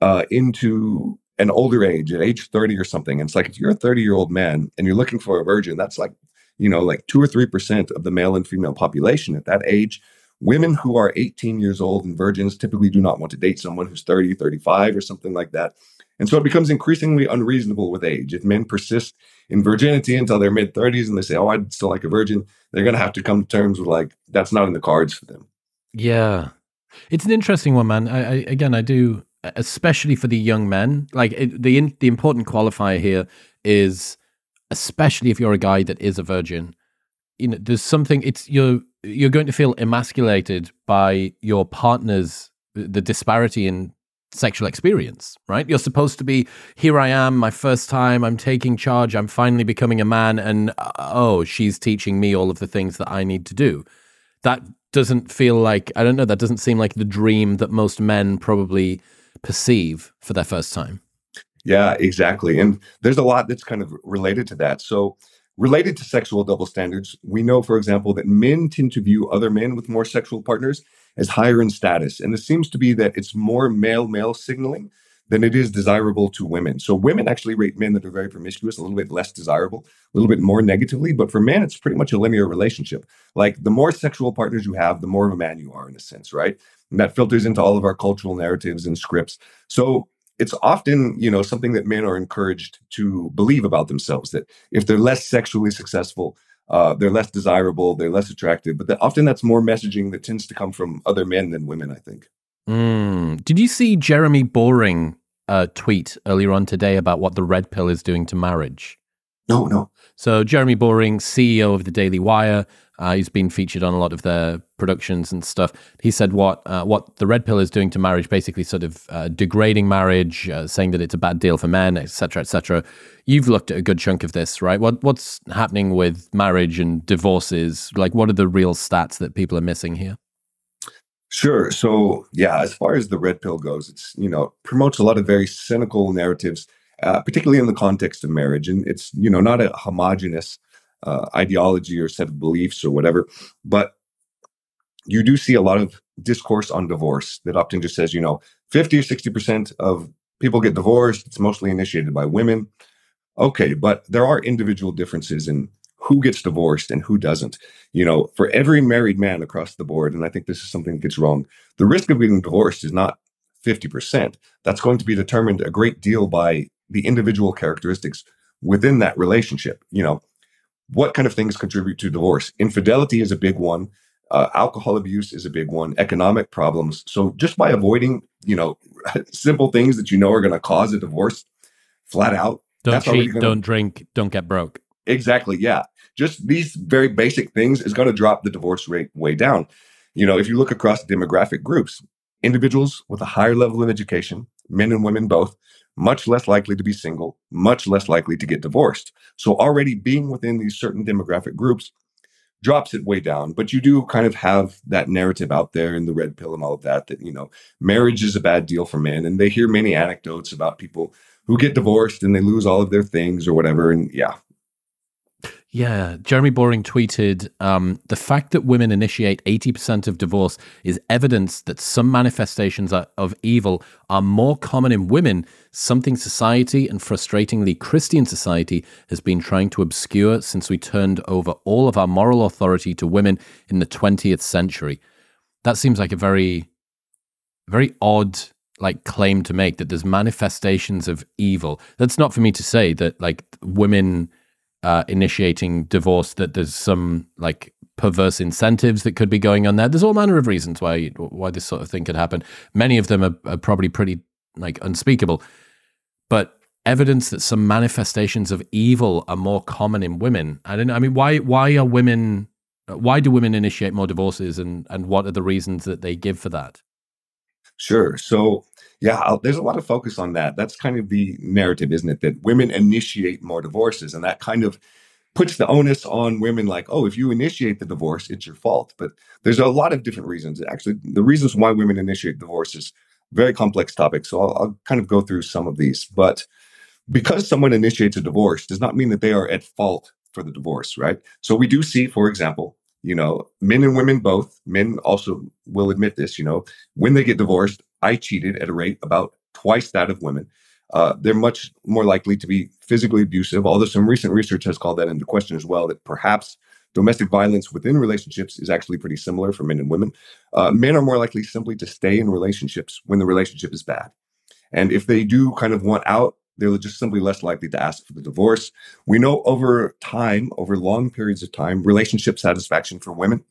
uh, into an older age, at age 30 or something. And it's like if you're a 30 year old man and you're looking for a virgin, that's like you know, like two or 3% of the male and female population at that age. Women who are 18 years old and virgins typically do not want to date someone who's 30, 35, or something like that. And so it becomes increasingly unreasonable with age. If men persist in virginity until their mid 30s and they say, oh, I'd still like a virgin, they're going to have to come to terms with like, that's not in the cards for them. Yeah. It's an interesting one, man. I, I again, I do, especially for the young men. Like it, the the important qualifier here is especially if you're a guy that is a virgin, you know there's something it's you're you're going to feel emasculated by your partner's the disparity in sexual experience, right? You're supposed to be here I am, my first time, I'm taking charge, I'm finally becoming a man and uh, oh, she's teaching me all of the things that I need to do. That doesn't feel like I don't know, that doesn't seem like the dream that most men probably perceive for their first time. Yeah, exactly. And there's a lot that's kind of related to that. So Related to sexual double standards, we know, for example, that men tend to view other men with more sexual partners as higher in status. And it seems to be that it's more male male signaling than it is desirable to women. So women actually rate men that are very promiscuous a little bit less desirable, a little bit more negatively. But for men, it's pretty much a linear relationship. Like the more sexual partners you have, the more of a man you are, in a sense, right? And that filters into all of our cultural narratives and scripts. So it's often you know something that men are encouraged to believe about themselves that if they're less sexually successful uh, they're less desirable they're less attractive but that often that's more messaging that tends to come from other men than women i think. Mm. did you see jeremy boring uh, tweet earlier on today about what the red pill is doing to marriage? No no. So jeremy boring ceo of the daily wire uh, he's been featured on a lot of their productions and stuff. He said what uh, what the red pill is doing to marriage, basically sort of uh, degrading marriage, uh, saying that it's a bad deal for men, etc., etc. You've looked at a good chunk of this, right? What what's happening with marriage and divorces? Like, what are the real stats that people are missing here? Sure. So yeah, as far as the red pill goes, it's you know promotes a lot of very cynical narratives, uh, particularly in the context of marriage, and it's you know not a homogenous uh, ideology or set of beliefs or whatever. But you do see a lot of discourse on divorce that often just says, you know, 50 or 60% of people get divorced. It's mostly initiated by women. Okay, but there are individual differences in who gets divorced and who doesn't. You know, for every married man across the board, and I think this is something that gets wrong, the risk of getting divorced is not 50%. That's going to be determined a great deal by the individual characteristics within that relationship. You know, what kind of things contribute to divorce? Infidelity is a big one. Uh, alcohol abuse is a big one. Economic problems. So just by avoiding, you know, simple things that you know are going to cause a divorce, flat out. Don't cheat. Gonna... Don't drink. Don't get broke. Exactly. Yeah. Just these very basic things is going to drop the divorce rate way down. You know, if you look across demographic groups, individuals with a higher level of education, men and women both, much less likely to be single, much less likely to get divorced. So already being within these certain demographic groups drops it way down. But you do kind of have that narrative out there in the red pill and all of that, that, you know, marriage is a bad deal for men. And they hear many anecdotes about people who get divorced and they lose all of their things or whatever. And yeah, yeah, Jeremy Boring tweeted um, the fact that women initiate 80% of divorce is evidence that some manifestations of evil are more common in women, something society and frustratingly Christian society has been trying to obscure since we turned over all of our moral authority to women in the 20th century. That seems like a very, very odd like claim to make that there's manifestations of evil. That's not for me to say that like women uh, initiating divorce that there's some like perverse incentives that could be going on there. There's all manner of reasons why why this sort of thing could happen. Many of them are, are probably pretty like unspeakable, but evidence that some manifestations of evil are more common in women. I don't know. I mean, why why are women? Why do women initiate more divorces, and and what are the reasons that they give for that? Sure. So yeah, there's a lot of focus on that. That's kind of the narrative, isn't it? That women initiate more divorces, and that kind of puts the onus on women like, oh, if you initiate the divorce, it's your fault. But there's a lot of different reasons. Actually, the reasons why women initiate divorce is very complex topic. So I'll, I'll kind of go through some of these. But because someone initiates a divorce does not mean that they are at fault for the divorce, right? So we do see, for example, you know, men and women both, men also will admit this, you know, when they get divorced, I cheated at a rate about twice that of women. Uh, they're much more likely to be physically abusive, although some recent research has called that into question as well, that perhaps domestic violence within relationships is actually pretty similar for men and women. Uh, men are more likely simply to stay in relationships when the relationship is bad. And if they do kind of want out, they're just simply less likely to ask for the divorce. We know over time, over long periods of time, relationship satisfaction for women,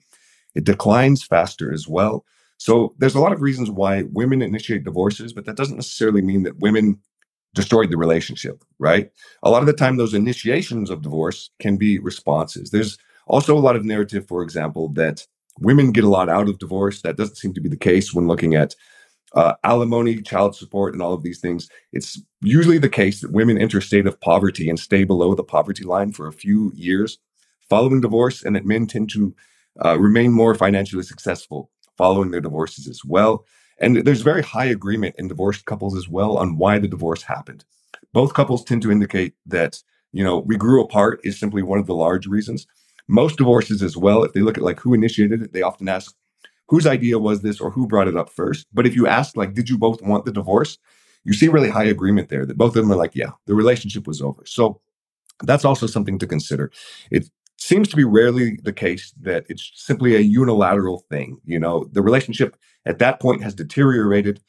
it declines faster as well. So there's a lot of reasons why women initiate divorces, but that doesn't necessarily mean that women destroyed the relationship, right? A lot of the time, those initiations of divorce can be responses. There's Also, a lot of narrative, for example, that women get a lot out of divorce. That doesn't seem to be the case when looking at uh, alimony, child support, and all of these things. It's usually the case that women enter a state of poverty and stay below the poverty line for a few years following divorce, and that men tend to uh, remain more financially successful following their divorces as well. And there's very high agreement in divorced couples as well on why the divorce happened. Both couples tend to indicate that, you know, we grew apart is simply one of the large reasons. Most divorces as well, if they look at like who initiated it, they often ask whose idea was this or who brought it up first. But if you ask, like, did you both want the divorce? You see really high agreement there that both of them are like, yeah, the relationship was over. So that's also something to consider. It seems to be rarely the case that it's simply a unilateral thing. You know, the relationship at that point has deteriorated.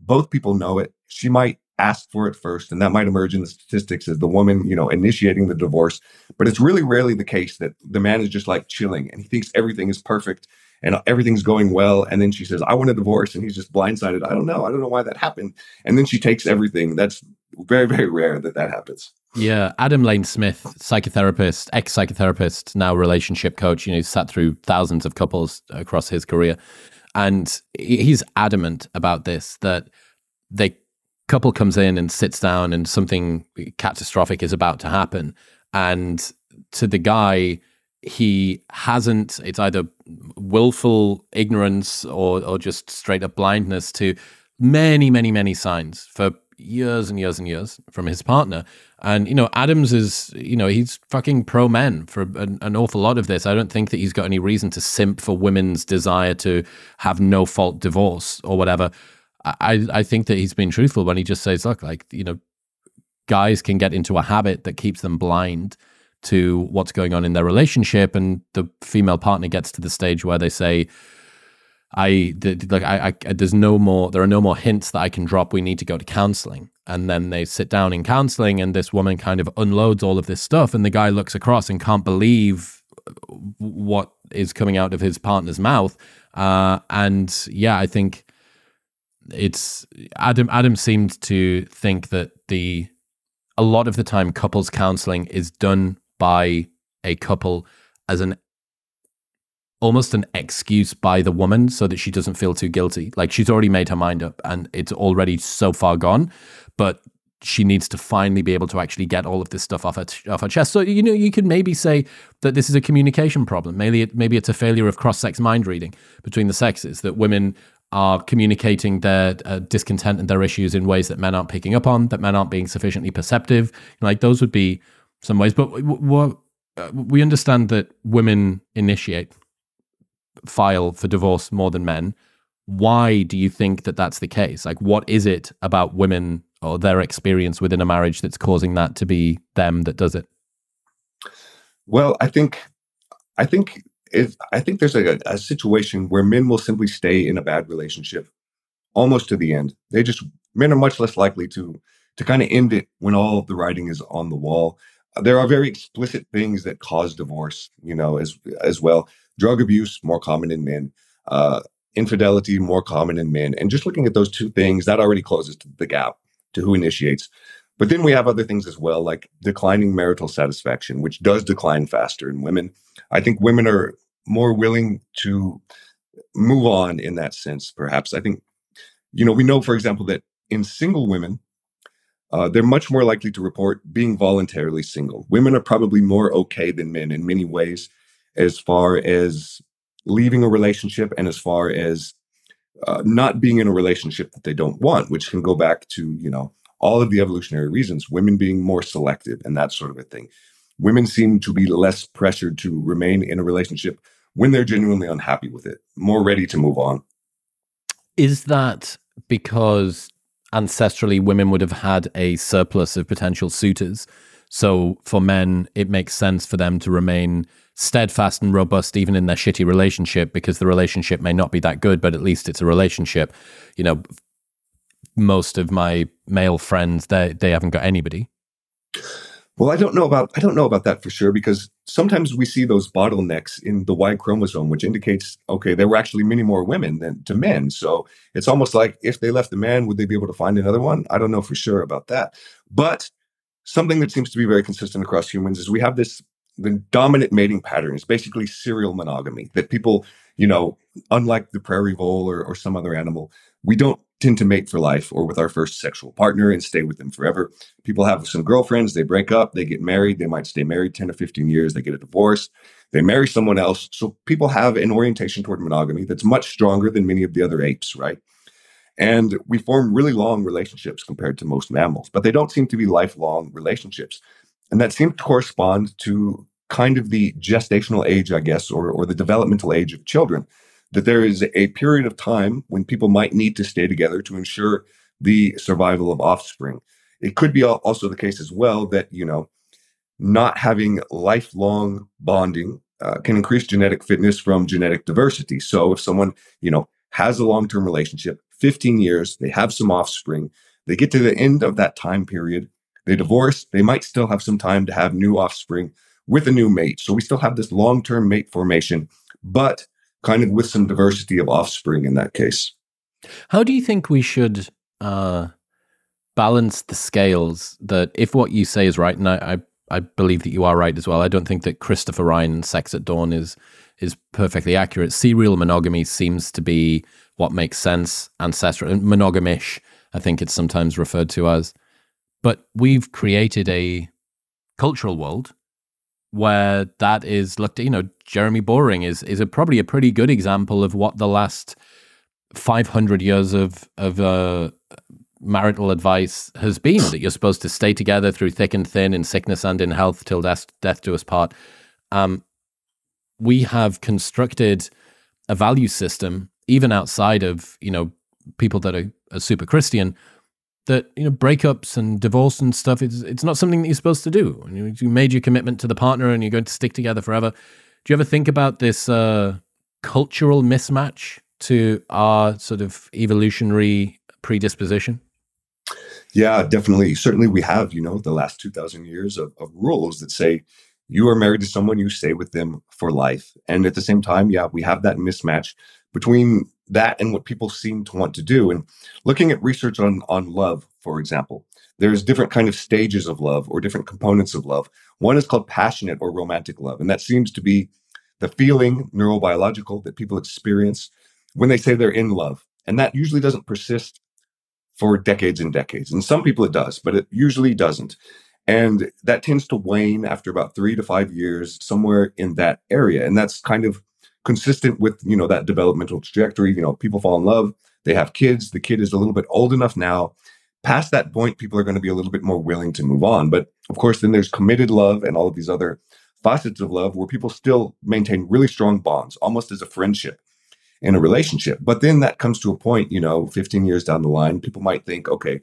Both people know it. She might ask for it first, and that might emerge in the statistics as the woman, you know, initiating the divorce. But it's really rarely the case that the man is just like chilling and he thinks everything is perfect and everything's going well. And then she says, I want a divorce. And he's just blindsided. I don't know. I don't know why that happened. And then she takes everything. That's very, very rare that that happens. Yeah, Adam Lane Smith, psychotherapist, ex psychotherapist, now relationship coach. You know, sat through thousands of couples across his career, and he's adamant about this that the couple comes in and sits down, and something catastrophic is about to happen, and to the guy, he hasn't. It's either willful ignorance or or just straight up blindness to many, many, many signs for years and years and years from his partner. And, you know, Adams is, you know, he's fucking pro men for an, an, awful lot of this. I don't think that he's got any reason to simp for women's desire to have no fault divorce or whatever. I, I think that he's been truthful when he just says, look, like, you know, guys can get into a habit that keeps them blind to what's going on in their relationship. And the female partner gets to the stage where they say, I like I, I there's no more there are no more hints that I can drop. We need to go to counseling. And then they sit down in counseling, and this woman kind of unloads all of this stuff, and the guy looks across and can't believe what is coming out of his partner's mouth. Uh, and yeah, I think it's Adam. Adam seemed to think that the a lot of the time couples counseling is done by a couple as an almost an excuse by the woman so that she doesn't feel too guilty. Like she's already made her mind up and it's already so far gone, but she needs to finally be able to actually get all of this stuff off her off her chest. So you know, you could maybe say that this is a communication problem. Maybe it, maybe it's a failure of cross sex mind reading between the sexes. That women are communicating their uh, discontent and their issues in ways that men aren't picking up on. That men aren't being sufficiently perceptive. Like those would be some ways. But uh, we understand that women initiate file for divorce more than men. Why do you think that that's the case? Like, what is it about women or their experience within a marriage that's causing that to be them that does it? Well, I think, I think, if, I think there's a, a situation where men will simply stay in a bad relationship almost to the end. They just men are much less likely to to kind of end it when all the writing is on the wall. There are very explicit things that cause divorce, you know, as as well. Drug abuse more common in men. Uh, infidelity more common in men. And just looking at those two things that already closes the gap to who initiates. But then we have other things as well like declining marital satisfaction which does decline faster in women. I think women are more willing to move on in that sense perhaps. I think you know we know for example that in single women uh, they're much more likely to report being voluntarily single. Women are probably more okay than men in many ways as far as leaving a relationship and as far as uh, not being in a relationship that they don't want, which can go back to, you know, all of the evolutionary reasons, women being more selective and that sort of a thing. Women seem to be less pressured to remain in a relationship when they're genuinely unhappy with it, more ready to move on. Is that because ancestrally women would have had a surplus of potential suitors? So for men, it makes sense for them to remain steadfast and robust even in their shitty relationship because the relationship may not be that good, but at least it's a relationship. You know, most of my male friends they they haven't got anybody. Well, I don't know about I don't know about that for sure because sometimes we see those bottlenecks in the Y chromosome, which indicates okay, there were actually many more women than to men. So it's almost like if they left the man, would they be able to find another one? I don't know for sure about that. But something that seems to be very consistent across humans is we have this the dominant mating pattern is basically serial monogamy. That people, you know, unlike the prairie vole or, or some other animal, we don't tend to mate for life or with our first sexual partner and stay with them forever. People have some girlfriends, they break up, they get married, they might stay married 10 or 15 years, they get a divorce, they marry someone else. So people have an orientation toward monogamy that's much stronger than many of the other apes, right? And we form really long relationships compared to most mammals, but they don't seem to be lifelong relationships. And that seems to correspond to kind of the gestational age, I guess, or, or the developmental age of children that there is a period of time when people might need to stay together to ensure the survival of offspring. It could be also the case as well that, you know, not having lifelong bonding uh, can increase genetic fitness from genetic diversity. So if someone, you know, has a long term relationship, 15 years, they have some offspring, they get to the end of that time period, they divorce, they might still have some time to have new offspring with a new mate. So we still have this long term mate formation, but kind of with some diversity of offspring in that case. How do you think we should uh, balance the scales? That if what you say is right, and I, I, I believe that you are right as well. I don't think that Christopher Ryan Sex at Dawn is is perfectly accurate. Serial monogamy seems to be what makes sense, ancestral monogamish. I think it's sometimes referred to as. But we've created a cultural world where that is looked at, you know, Jeremy Boring is is a, probably a pretty good example of what the last 500 years of of uh, marital advice has been that you're supposed to stay together through thick and thin in sickness and in health till death, death do us part. Um, we have constructed a value system even outside of you know people that are, are super Christian that you know breakups and divorce and stuff it's it's not something that you're supposed to do. You made your commitment to the partner and you're going to stick together forever. Do you ever think about this uh, cultural mismatch to our sort of evolutionary predisposition? Yeah, definitely. Certainly, we have. You know, the last two thousand years of, of rules that say you are married to someone, you stay with them for life, and at the same time, yeah, we have that mismatch between that and what people seem to want to do. And looking at research on on love, for example, there's different kind of stages of love or different components of love. One is called passionate or romantic love, and that seems to be the feeling neurobiological that people experience when they say they're in love. And that usually doesn't persist for decades and decades. And some people it does, but it usually doesn't. And that tends to wane after about three to five years, somewhere in that area. And that's kind of consistent with you know that developmental trajectory you know people fall in love they have kids the kid is a little bit old enough now. Past that point people are going to be a little bit more willing to move on. But of course then there's committed love and all of these other facets of love where people still maintain really strong bonds almost as a friendship in a relationship. But then that comes to a point you know 15 years down the line people might think okay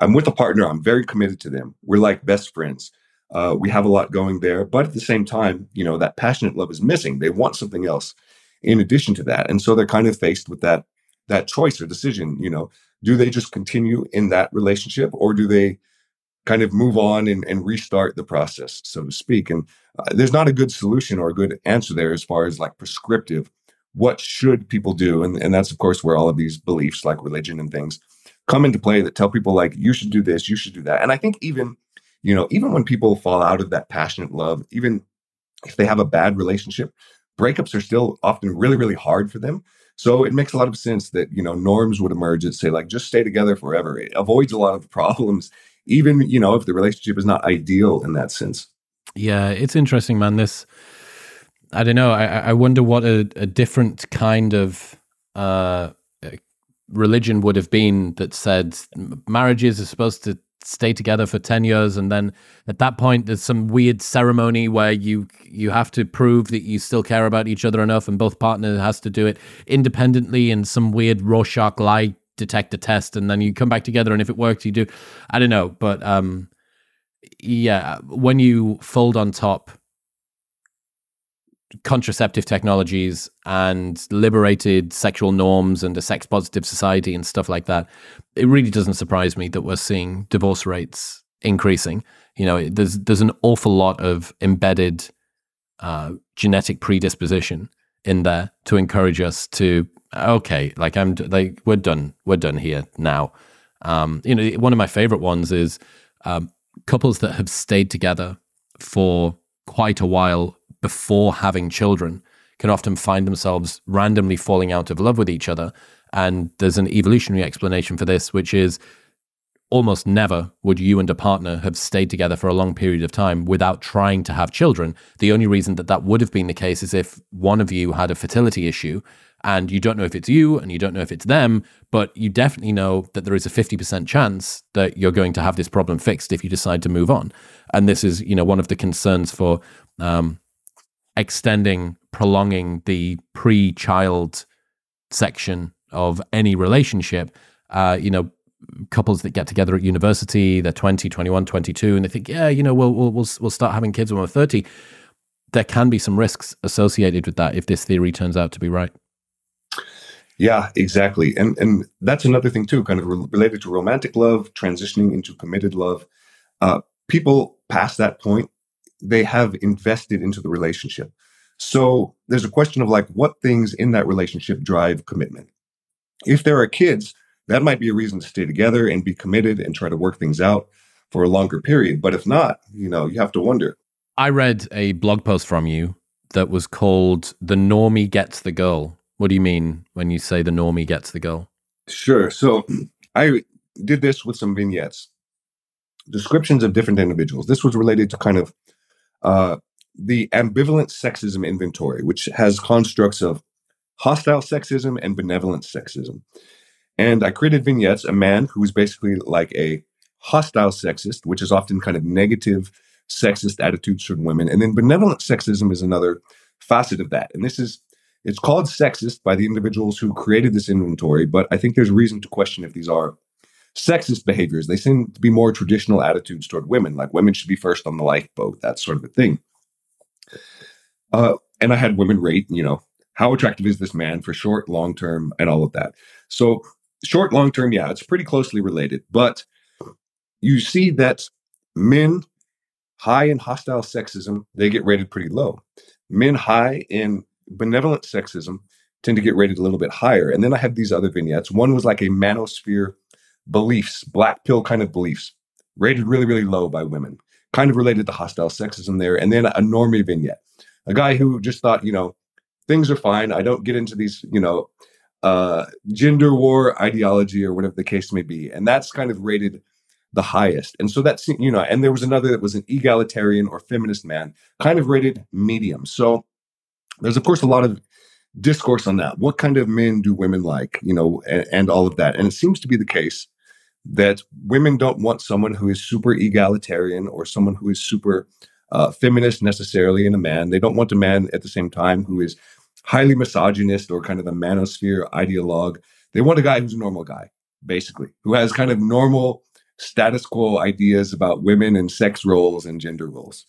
i'm with a partner i'm very committed to them. We're like best friends uh, we have a lot going there, but at the same time, you know, that passionate love is missing. They want something else in addition to that, and so they're kind of faced with that that choice or decision. You know, do they just continue in that relationship, or do they kind of move on and, and restart the process, so to speak? And uh, there's not a good solution or a good answer there as far as like prescriptive. What should people do? And, and that's of course where all of these beliefs, like religion and things, come into play that tell people like you should do this, you should do that. And I think even you know, even when people fall out of that passionate love, even if they have a bad relationship, breakups are still often really, really hard for them. So it makes a lot of sense that, you know, norms would emerge that say, like, just stay together forever. It avoids a lot of problems, even, you know, if the relationship is not ideal in that sense. Yeah, it's interesting, man. This, I don't know. I, I wonder what a, a different kind of uh, religion would have been that said marriages are supposed to stay together for 10 years and then at that point there's some weird ceremony where you you have to prove that you still care about each other enough and both partners has to do it independently in some weird Rorschach lie detector test and then you come back together and if it works you do. I don't know but um yeah when you fold on top contraceptive technologies and liberated sexual norms and a sex positive society and stuff like that, it really doesn't surprise me that we're seeing divorce rates increasing. You know, there's there's an awful lot of embedded uh, genetic predisposition in there to encourage us to okay, like I'm like we're done, we're done here now. Um, you know, one of my favorite ones is um, couples that have stayed together for quite a while before having children can often find themselves randomly falling out of love with each other. And there's an evolutionary explanation for this, which is almost never would you and a partner have stayed together for a long period of time without trying to have children. The only reason that that would have been the case is if one of you had a fertility issue and you don't know if it's you and you don't know if it's them, but you definitely know that there is a 50% chance that you're going to have this problem fixed if you decide to move on. And this is, you know, one of the concerns for um, extending, prolonging the pre-child section of any relationship. Uh, you know, couples that get together at university, they're 20, 21, 22, and they think, yeah, you know, we'll, we'll, we'll, we'll start having kids when we're 30. There can be some risks associated with that if this theory turns out to be right. Yeah, exactly. And and that's another thing too, kind of re- related to romantic love, transitioning into committed love. Uh, people past that point, they have invested into the relationship. So there's a question of like what things in that relationship drive commitment. If there are kids, that might be a reason to stay together and be committed and try to work things out for a longer period. But if not, you know, you have to wonder. I read a blog post from you that was called The Normie Gets the Girl. What do you mean when you say the normie gets the girl? Sure. So I did this with some vignettes, descriptions of different individuals. This was related to kind of uh, the ambivalent sexism inventory, which has constructs of hostile sexism and benevolent sexism. And I created vignettes, a man who is basically like a hostile sexist, which is often kind of negative sexist attitudes toward women. And then benevolent sexism is another facet of that. And this is it's called sexist by the individuals who created this inventory, but I think there's reason to question if these are sexist behaviors. They seem to be more traditional attitudes toward women, like women should be first on the lifeboat, that sort of a thing. Uh, and I had women rate, you know, how attractive is this man for short, long term, and all of that. So short, long term, yeah, it's pretty closely related. But you see that men high in hostile sexism, they get rated pretty low. Men high in benevolent sexism tend to get rated a little bit higher. And then I have these other vignettes. One was like a manosphere beliefs, black pill kind of beliefs, rated really, really low by women, kind of related to hostile sexism there. And then a normie vignette, a guy who just thought, you know, things are fine. I don't get into these, you know, uh, gender war ideology or whatever the case may be. And that's kind of rated the highest. And so that's, you know, and there was another that was an egalitarian or feminist man, kind of rated medium. So there's, of course, a lot of discourse on that. What kind of men do women like, you know, and, and all of that. And it seems to be the case that women don't want someone who is super egalitarian or someone who is super uh, feminist necessarily in a man. They don't want a man at the same time who is highly misogynist or kind of a manosphere ideologue. They want a guy who's a normal guy, basically, who has kind of normal status quo ideas about women and sex roles and gender roles.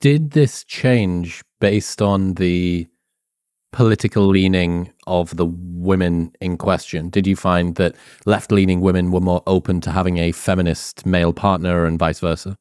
Did this change based on the political leaning of the women in question? Did you find that left leaning women were more open to having a feminist male partner and vice versa?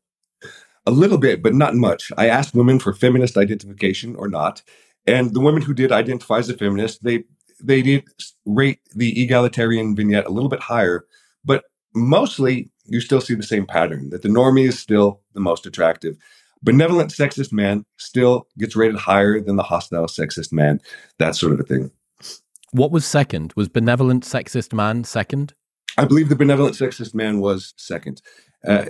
A little bit, but not much. I asked women for feminist identification or not. And the women who did identify as a feminist, they they did rate the egalitarian vignette a little bit higher, but mostly you still see the same pattern that the normie is still the most attractive. Benevolent sexist man still gets rated higher than the hostile sexist man, that sort of a thing. What was second? Was benevolent sexist man second? I believe the benevolent sexist man was second. Uh,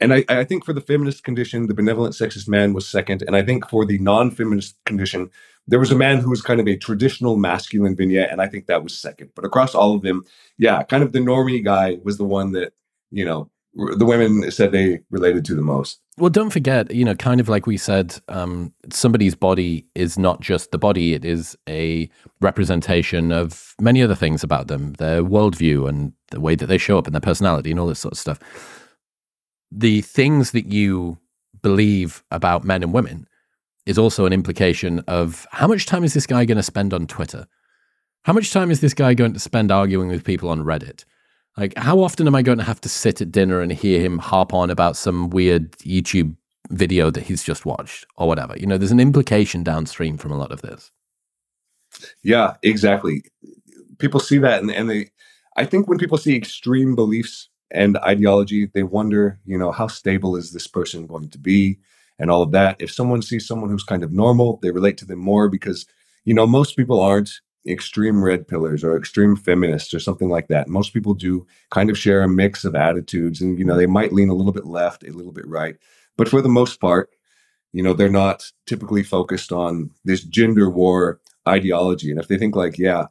and I, I, think for the feminist condition, the benevolent sexist man was second. And I think for the non feminist condition, there was a man who was kind of a traditional masculine vignette. And I think that was second. But across all of them, yeah, kind of the normie guy was the one that, you know, the women said they related to the most. Well, don't forget, you know, kind of like we said, um, somebody's body is not just the body, it is a representation of many other things about them, their worldview and the way that they show up and their personality and all this sort of stuff the things that you believe about men and women is also an implication of how much time is this guy going to spend on Twitter? How much time is this guy going to spend arguing with people on Reddit? Like, how often am I going to have to sit at dinner and hear him harp on about some weird YouTube video that he's just watched or whatever? You know, there's an implication downstream from a lot of this. Yeah, exactly. People see that and, and they, I think when people see extreme beliefs and ideology, they wonder, you know, how stable is this person going to be? and all of that. If someone sees someone who's kind of normal, they relate to them more because, you know, most people aren't extreme red pillars or extreme feminists or something like that. Most people do kind of share a mix of attitudes and, you know, they might lean a little bit left, a little bit right. But for the most part, you know, they're not typically focused on this gender war ideology. And if they think like, yeah,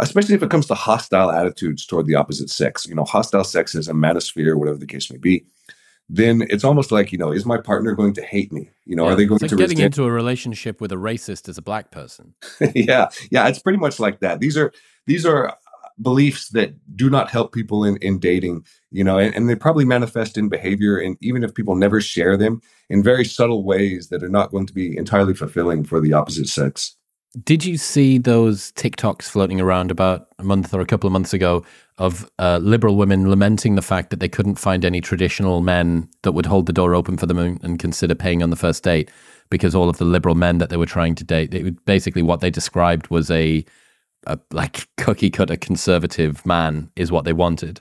especially if it comes to hostile attitudes toward the opposite sex, you know, hostile sexism, manosphere, whatever the case may be, then it's almost like you know is my partner going to hate me? You know yeah, are they going like to getting into a relationship with a racist as a black person. Yeah. Yeah it's pretty much like that. These are these are uh, beliefs that do not help people in in dating you know and, and they probably manifest in behavior and even if people never share them in very subtle ways that are not going to be entirely fulfilling for the opposite sex did you see those TikToks floating around about a month or a couple of months ago of uh, liberal women lamenting the fact that they couldn't find any traditional men that would hold the door open for them and, consider paying on the first date because all of the liberal men that they were trying to date, it, basically what they described was a, a like cookie cutter conservative man is what they wanted.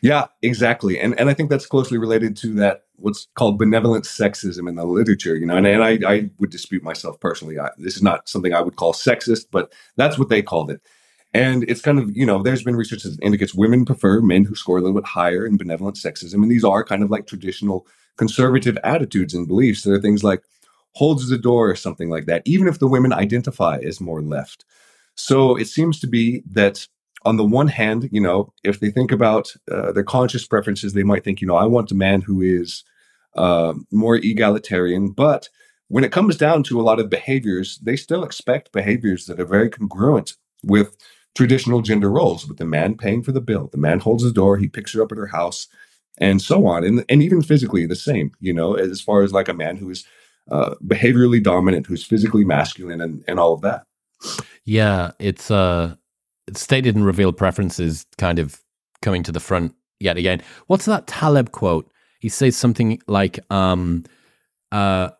Yeah, exactly. And and I think that's closely related to that what's called benevolent sexism in the literature, you know. And, and I, I would dispute myself personally. I, this is not something I would call sexist, but that's what they called it. And it's kind of, you know, there's been research that indicates women prefer men who score a little bit higher in benevolent sexism. And these are kind of like traditional conservative attitudes and beliefs. There are things like holds the door or something like that, even if the women identify as more left. So it seems to be that on the one hand, you know, if they think about uh, their conscious preferences, they might think, you know, I want a man who is uh, more egalitarian. But when it comes down to a lot of behaviors, they still expect behaviors that are very congruent with traditional gender roles, with the man paying for the bill. The man holds the door, he picks her up at her house, and so on. And, and even physically, the same, you know, as far as like a man who is uh, behaviorally dominant, who's physically masculine, and, and all of that. Yeah, it's uh stated and revealed preferences kind of coming to the front yet again. What's that Taleb quote? He says something like, um, uh,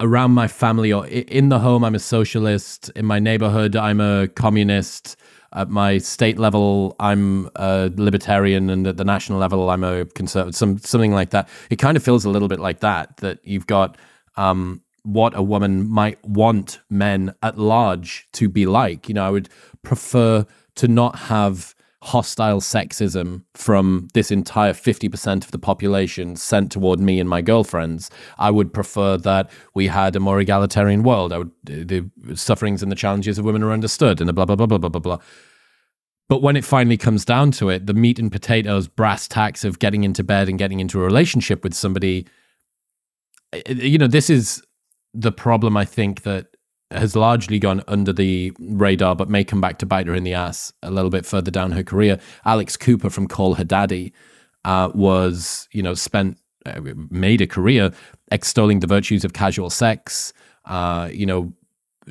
around my family or in the home, I'm a socialist. In my neighborhood, I'm a communist. At my state level, I'm a libertarian, and at the national level, I'm a conservative. Some something like that. It kind of feels a little bit like that. That you've got um, what a woman might want men at large to be like. You know, I would prefer to not have hostile sexism from this entire 50% of the population sent toward me and my girlfriends. I would prefer that we had a more egalitarian world. I would, the sufferings and the challenges of women are understood and the blah, blah, blah, blah, blah, blah, blah. But when it finally comes down to it, the meat and potatoes, brass tacks of getting into bed and getting into a relationship with somebody, eh, eh, you know, this is the problem I think that has largely gone under the radar, but may come back to bite her in the ass a little bit further down her career. Alex Cooper from Call Her Daddy uh, was, you know, spent uh, made a career extolling the virtues of casual sex. Uh, you know,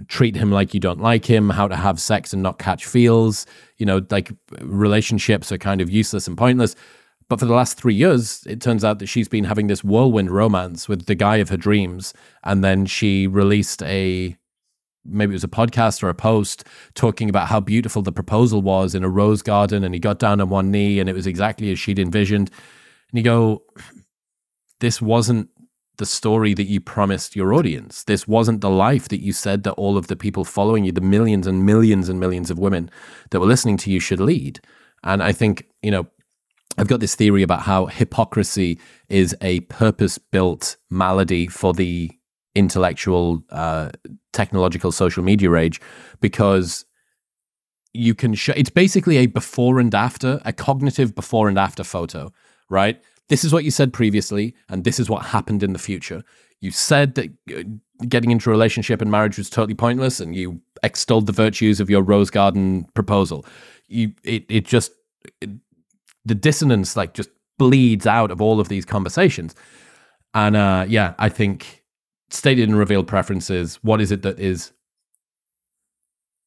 treat him like you don't like him, how to have sex and not catch feels. You know, like relationships are kind of useless and pointless. But for the last three years, it turns out that she's been having this whirlwind romance with the guy of her dreams. And then she released a maybe it was a podcast or a post talking about how beautiful the proposal was in a rose garden and he got down on one knee and it was exactly as she'd envisioned. And you go this wasn't the story that you promised your audience. This wasn't the life that you said that all of the people following you the millions and millions and millions of women that were listening to you should lead. And i think you know I've got this theory about how hypocrisy is a purpose built malady for the intellectual, uh, technological social media age because you can show it's basically a before and after, a cognitive before and after photo, right? This is what you said previously, and this is what happened in the future. You said that uh, getting into a relationship and marriage was totally pointless, and you extolled the virtues of your rose garden proposal. You, it, it just, it, the dissonance like just bleeds out of all of these conversations. And uh, yeah, I think stated and revealed preferences. What is it that is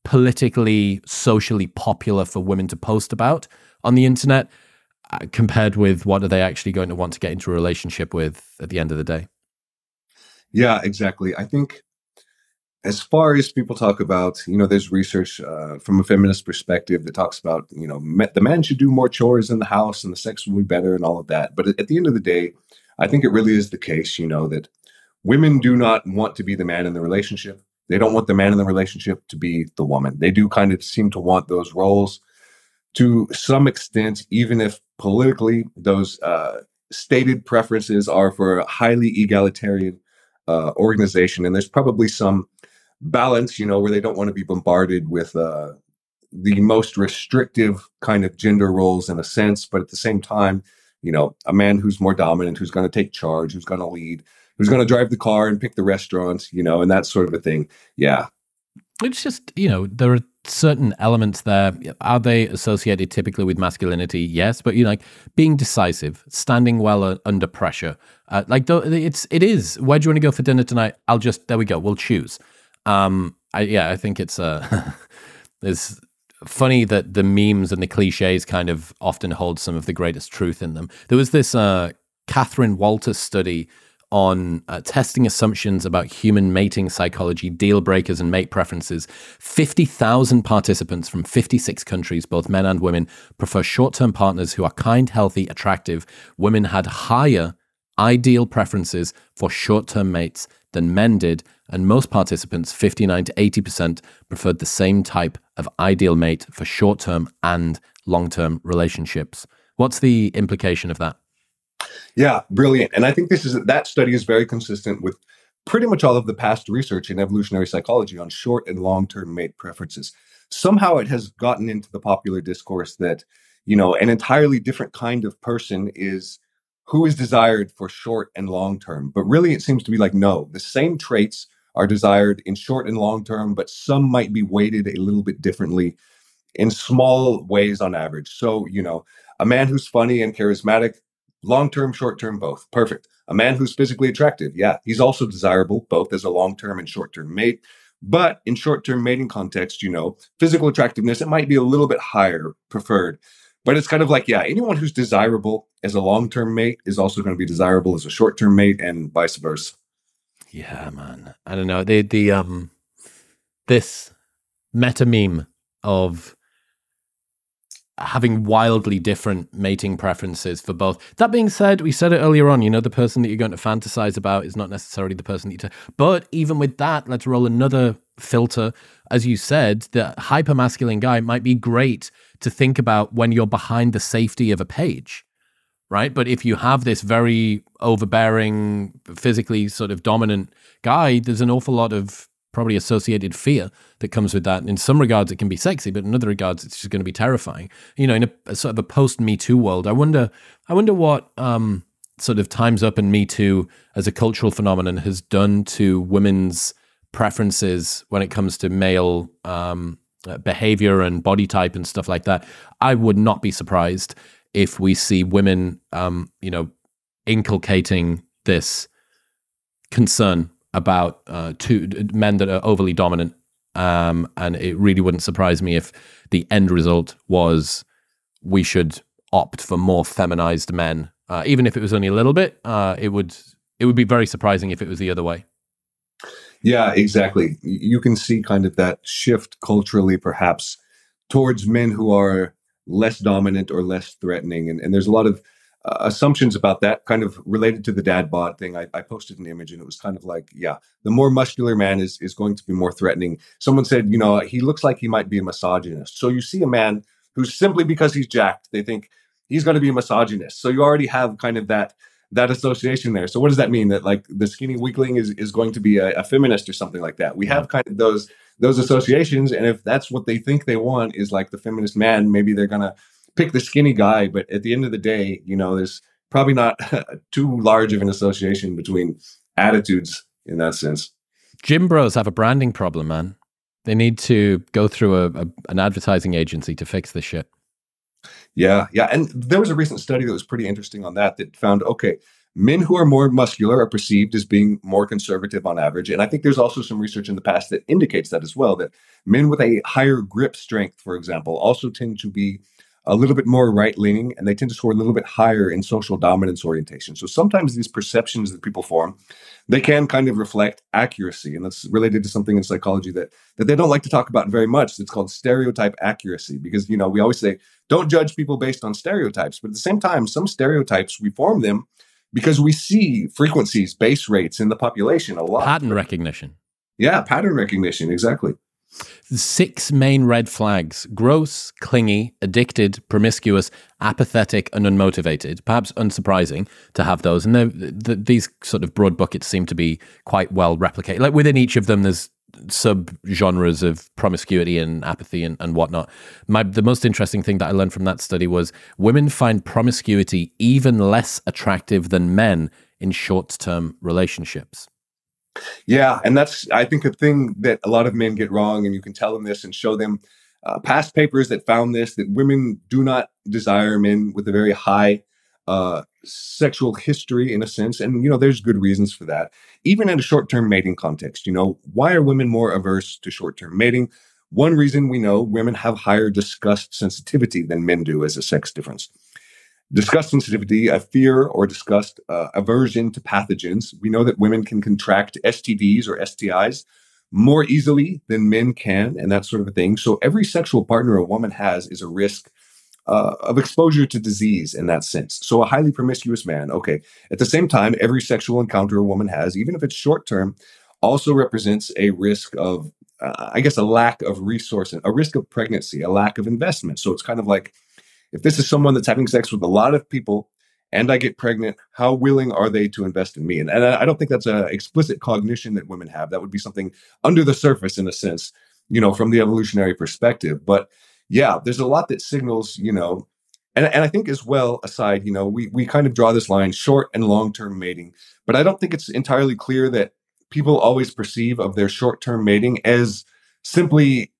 politically, socially popular for women to post about on the internet, uh, compared with what are they actually going to want to get into a relationship with at the end of the day? Yeah, exactly. I think as far as people talk about, you know, there's research uh, from a feminist perspective that talks about, you know, the man should do more chores in the house and the sex will be better and all of that. But at the end of the day, I think it really is the case, you know, that women do not want to be the man in the relationship. They don't want the man in the relationship to be the woman. They do kind of seem to want those roles to some extent, even if politically those uh, stated preferences are for a highly egalitarian uh, organization. And there's probably some balance, you know, where they don't want to be bombarded with uh, the most restrictive kind of gender roles in a sense. But at the same time, you know, a man who's more dominant, who's going to take charge, who's going to lead, who's going to drive the car and pick the restaurants, you know, and that sort of a thing. Yeah. It's just, you know, there are certain elements there. Are they associated typically with masculinity? Yes. But, you know, like being decisive, standing well uh, under pressure. Uh, like, it's, it is. Where do you want to go for dinner tonight? I'll just, there we go. We'll choose. Um, I, yeah, I think it's, uh, there's, funny that the memes and the cliches kind of often hold some of the greatest truth in them. There was this uh, Catherine Walters study on uh, testing assumptions about human mating psychology, deal breakers, and mate preferences. 50,000 participants from 56 countries, both men and women, prefer short term partners who are kind, healthy, attractive. Women had higher ideal preferences for short term mates than men did, and most participants, 59 to 80%, preferred the same type of ideal mate for short term and long term relationships. What's the implication of that? Yeah, brilliant. And I think this is that study is very consistent with pretty much all of the past research in evolutionary psychology on short and long-term mate preferences. Somehow it has gotten into the popular discourse that, you know, an entirely different kind of person is who is desired for short and long term. But really it seems to be like no, the same traits are desired in short and long term, but some might be weighted a little bit differently in small ways on average. So, you know, a man who's funny and charismatic Long term, short term, both. Perfect. A man who's physically attractive. Yeah, he's also desirable, both as a long term and short term mate. But in short term mating context, you know, physical attractiveness, it might be a little bit higher preferred. But it's kind of like, yeah, anyone who's desirable as a long term mate is also going to be desirable as a short term mate and vice versa. Yeah, man. I don't know. The, the, um, this meta meme of having wildly different mating preferences for both. That being said, we said it earlier on, you know, the person that you're going to fantasize about is not necessarily the person that you. T- but even with that, let's roll another filter. As you said, the hyper masculine guy might be great to think about when you're behind the safety of a page. Right. But if you have this very overbearing, physically sort of dominant guy, there's an awful lot of probably associated fear that comes with that. In some regards, it can be sexy, but in other regards, it's just going to be terrifying. You know, in a, a sort of a post Me Too world, I wonder, I wonder what um, sort of Times Up and Me Too as a cultural phenomenon has done to women's preferences when it comes to male um, uh, behavior and body type and stuff like that. I would not be surprised if we see women, um, you know, inculcating this concern about uh, two men that are overly dominant, um, and it really wouldn't surprise me if the end result was we should opt for more feminized men, uh, even if it was only a little bit. Uh, it would it would be very surprising if it was the other way. Yeah, exactly. You can see kind of that shift culturally, perhaps, towards men who are less dominant or less threatening, and, and there's a lot of uh, assumptions about that kind of related to the dad bod thing. I, I, posted an image and it was kind of like, yeah, the more muscular man is is going to be more threatening. Someone said, you know, he looks like he might be a misogynist. So you see a man who's simply because he's jacked, they think he's going to be a misogynist. So you already have kind of that that association there. So what does that mean? That like the skinny weakling is is going to be a, a feminist or something like that? We have kind of those those associations, and if that's what they think they want is like the feminist man, maybe they're gonna pick the skinny guy, but at the end of the day, you know, there's probably not too large of an association between attitudes in that sense. Gym bros have a branding problem, man. They need to go through a, a, an advertising agency to fix this shit. Yeah, yeah. And there was a recent study that was pretty interesting on that that found okay, men who are more muscular are perceived as being more conservative on average. And I think there's also some research in the past that indicates that as well, that men with a higher grip strength, for example, also tend to be a little bit more right leaning and they tend to score a little bit higher in social dominance orientation. So sometimes these perceptions that people form, they can kind of reflect accuracy. And that's related to something in psychology that, that they don't like to talk about very much. It's called stereotype accuracy because, you know, we always say, don't judge people based on stereotypes. But at the same time, some stereotypes, we form them because we see frequencies, base rates in the population a lot. Pattern recognition. Yeah, pattern recognition, exactly. Six main red flags gross, clingy, addicted, promiscuous, apathetic, and unmotivated. Perhaps unsurprising to have those. And the, these sort of broad buckets seem to be quite well replicated. Like within each of them, there's sub genres of promiscuity and apathy and, and whatnot. My the most interesting thing that I learned from that study was women find promiscuity even less attractive than men in short term relationships. Yeah, and that's I think a thing that a lot of men get wrong, and you can tell them this and show them uh, past papers that found this that women do not desire men with a very high uh, sexual history in a sense, and you know there's good reasons for that. Even in a short-term mating context, you know why are women more averse to short-term mating? One reason we know women have higher disgust sensitivity than men do as a sex difference. Disgust sensitivity, a fear or disgust, uh, aversion to pathogens. We know that women can contract STDs or STIs more easily than men can, and that sort of a thing. So every sexual partner a woman has is a risk uh, of exposure to disease in that sense. So a highly promiscuous man, okay. At the same time, every sexual encounter a woman has, even if it's short term, also represents a risk of, uh, I guess, a lack of resource, a risk of pregnancy, a lack of investment. So it's kind of like if this is someone that's having sex with a lot of people and I get pregnant, how willing are they to invest in me? And, and I don't think that's an explicit cognition that women have. That would be something under the surface, in a sense, you know, from the evolutionary perspective. But yeah, there's a lot that signals, you know, and, and I think as well, aside, you know, we, we kind of draw this line short and long term mating, but I don't think it's entirely clear that people always perceive of their short term mating as simply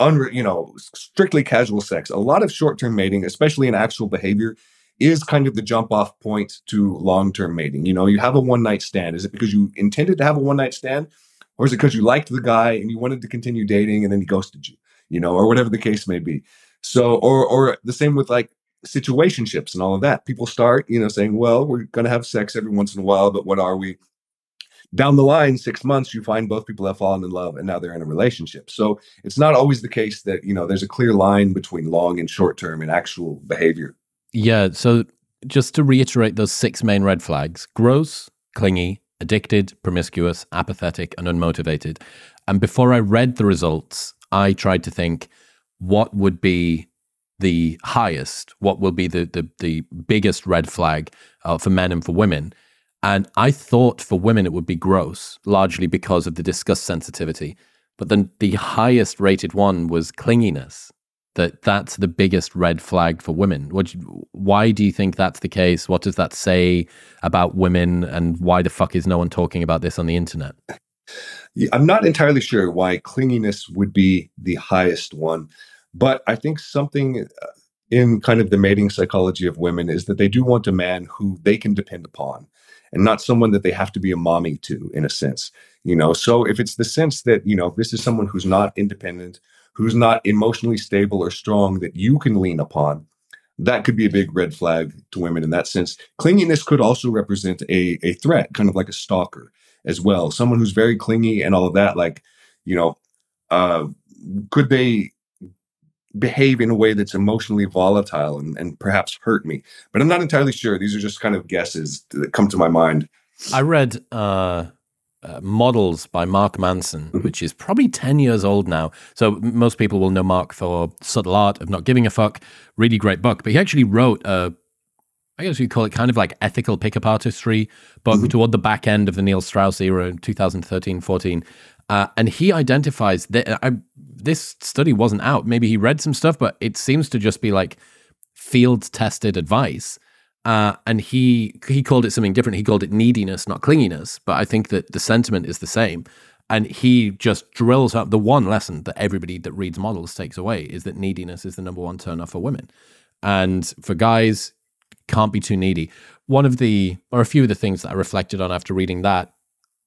unre- you know, strictly casual sex. A lot of short-term mating, especially in actual behavior, is kind of the jump off point to long-term mating. You know, you have a one-night stand. Is it because you intended to have a one-night stand? Or is it because you liked the guy and you wanted to continue dating and then he ghosted you, you know, or whatever the case may be. So, or or the same with like situationships and all of that. People start, you know, saying, well, we're going to have sex every once in a while, but what are we? Down the line, six months, you find both people have fallen in love and now they're in a relationship. So it's not always the case that, you know, there's a clear line between long and short term and actual behavior. Yeah. So just to reiterate those six main red flags gross, clingy, addicted, promiscuous, apathetic, and unmotivated. And before I read the results, I tried to think what would be the highest, what will be the, the, the biggest red flag uh, for men and for women. And I thought for women it would be gross, largely because of the disgust sensitivity. But then the highest rated one was clinginess. That that's the biggest red flag for women. What, why do you think that's the case? What does that say about women? And why the fuck is no one talking about this on the internet? I'm not entirely sure why clinginess would be the highest one, but I think something uh, in kind of the mating psychology of women is that they do want a man who they can depend upon and not someone that they have to be a mommy to in a sense you know? So if it's the sense that you know this is someone who's not independent who's not emotionally stable or strong that you can lean upon that could be a big red flag to women in that sense. Clinginess could also represent a, a threat kind of like a stalker as well. Someone who's very clingy and all of that like you know uh could they behave in a way that's emotionally volatile and, and perhaps hurt me. But I'm not entirely sure. These are just kind of guesses that come to my mind. I read uh, uh, Models by Mark Manson, mm-hmm. which is probably 10 years old now. So most people will know Mark for Subtle Art of Not Giving a Fuck. Really great book. But he actually wrote a I guess you'd call it kind of like ethical pickup artistry book mm-hmm. toward the back end of the Neil Strauss era in 2013 14. Uh, and he identifies that I, this study wasn't out. Maybe he read some stuff, but it seems to just be like field tested advice. Uh, and he he called it something different. He called it neediness, not clinginess. But I think that the sentiment is the same. And he just drills up the one lesson that everybody that reads models takes away is that neediness is the number one turn off for women. And for guys, can't be too needy. One of the, or a few of the things that I reflected on after reading that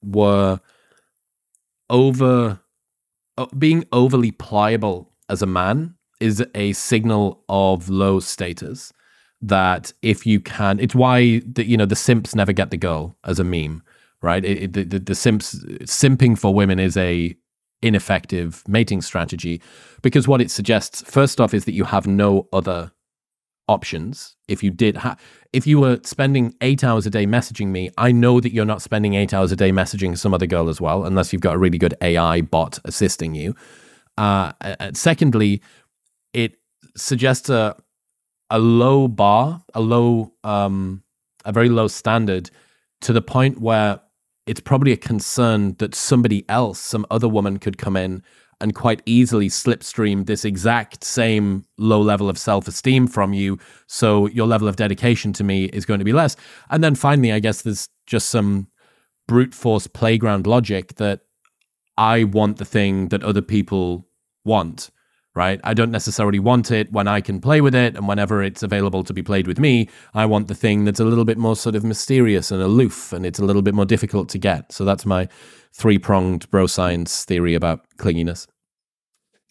were over being overly pliable as a man is a signal of low status that if you can it's why the, you know the simps never get the girl as a meme right it, it, the, the simps simping for women is a ineffective mating strategy because what it suggests first off is that you have no other options. If you did, ha- if you were spending eight hours a day messaging me, I know that you're not spending eight hours a day messaging some other girl as well, unless you've got a really good AI bot assisting you. Uh, secondly, it suggests a a low bar, a low, um, a very low standard, to the point where it's probably a concern that somebody else, some other woman, could come in and quite easily slipstream this exact same low level of self esteem from you. So your level of dedication to me is going to be less. And then finally, I guess there's just some brute force playground logic that I want the thing that other people want right? I don't necessarily want it when I can play with it and whenever it's available to be played with me. I want the thing that's a little bit more sort of mysterious and aloof and it's a little bit more difficult to get. So that's my three pronged bro science theory about clinginess.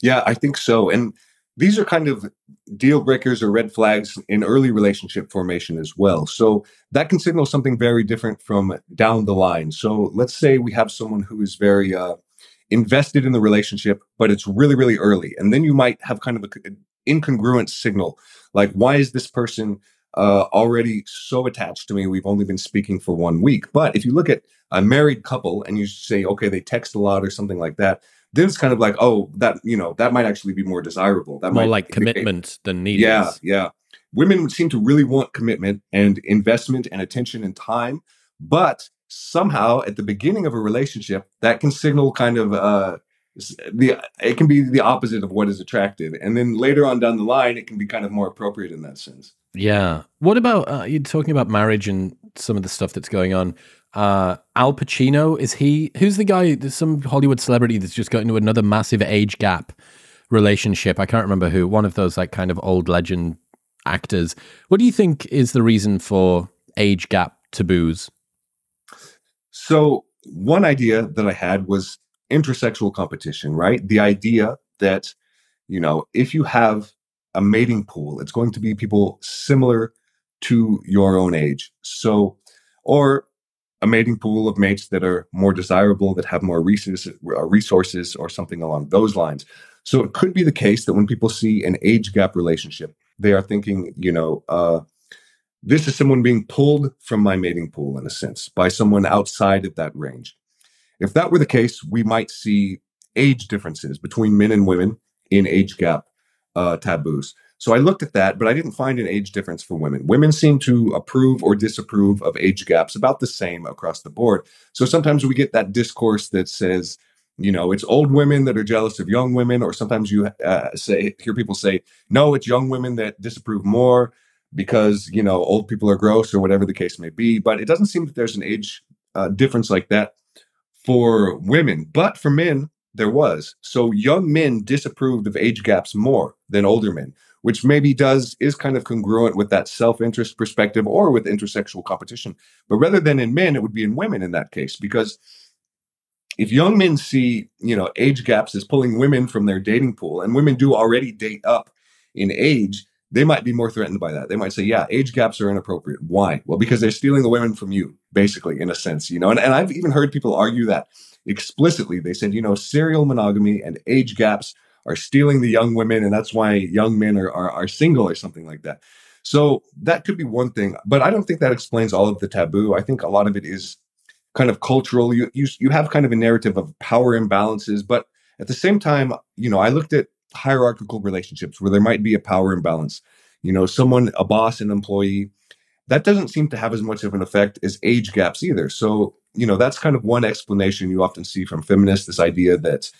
Yeah, I think so. And these are kind of deal breakers or red flags in early relationship formation as well. So that can signal something very different from down the line. So let's say we have someone who is very, uh, invested in the relationship, but it's really, really early. And then you might have kind of an incongruent signal. Like, why is this person uh, already so attached to me? We've only been speaking for one week. But if you look at a married couple and you say, okay, they text a lot or something like that, then it's kind of like, oh, that, you know, that might actually be more desirable. That more might like commitment than need. Yeah. Yeah. Women seem to really want commitment and investment and attention and time. But somehow at the beginning of a relationship that can signal kind of uh the it can be the opposite of what is attractive and then later on down the line it can be kind of more appropriate in that sense yeah. What about uh, you're talking about marriage and some of the stuff that's going on uh al pacino is he who's the guy there's some hollywood celebrity that's just got into another massive age gap relationship. I can't remember who one of those like kind of old legend actors. What do you think is the reason for age gap taboos? So, one idea that I had was intersexual competition, right? The idea that, you know, if you have a mating pool, it's going to be people similar to your own age. So, or a mating pool of mates that are more desirable, that have more resources, uh, resources or something along those lines. So it could be the case that when people see an age gap relationship, they are thinking, you know, uh, this is someone being pulled from my mating pool, in a sense, by someone outside of that range. If that were the case, we might see age differences between men and women in age gap uh, taboos. So I looked at that, but I didn't find an age difference for women. Women seem to approve or disapprove of age gaps about the same across the board. So sometimes we get that discourse that says, you know, it's old women that are jealous of young women, or sometimes you uh, say hear people say, no, it's young women that disapprove more because you know old people are gross or whatever the case may be but it doesn't seem that there's an age uh, difference like that for women but for men there was so young men disapproved of age gaps more than older men which maybe does is kind of congruent with that self-interest perspective or with intersexual competition but rather than in men it would be in women in that case because if young men see you know age gaps as pulling women from their dating pool and women do already date up in age they might be more threatened by that. They might say, yeah, age gaps are inappropriate. Why? Well, because they're stealing the women from you, basically, in a sense, you know. And, and I've even heard people argue that explicitly. They said, you know, serial monogamy and age gaps are stealing the young women, and that's why young men are, are, are single or something like that. So that could be one thing, but I don't think that explains all of the taboo. I think a lot of it is kind of cultural. You you you have kind of a narrative of power imbalances, but at the same time, you know, I looked at hierarchical relationships where there might be a power imbalance. You know, someone, a boss, an employee, that doesn't seem to have as much of an effect as age gaps either. So, you know, that's kind of one explanation you often see from feminists this idea that,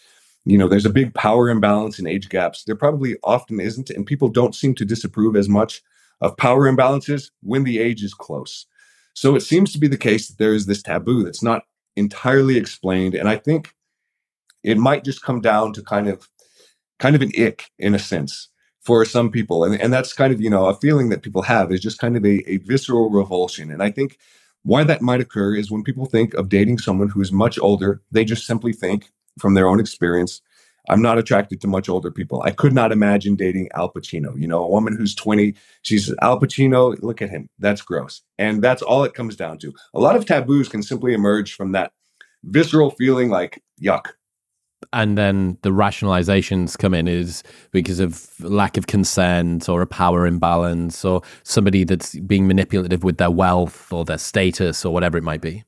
you know, there's a big power imbalance in age gaps. There probably often isn't. And people don't seem to disapprove as much of power imbalances when the age is close. So it seems to be the case that there is this taboo that's not entirely explained. And I think it might just come down to kind of kind of an ick in a sense for some people. And, and that's kind of, you know, a feeling that people have is just kind of a, a visceral revulsion. And I think why that might occur is when people think of dating someone who is much older, they just simply think from their own experience, I'm not attracted to much older people. I could not imagine dating Al Pacino. You know, a woman who's 20, she's Al Pacino, look at him. That's gross. And that's all it comes down to. A lot of taboos can simply emerge from that visceral feeling like, yuck, and then the rationalizations come in is because of lack of consent or a power imbalance or somebody that's being manipulative with their wealth or their status or whatever it might be.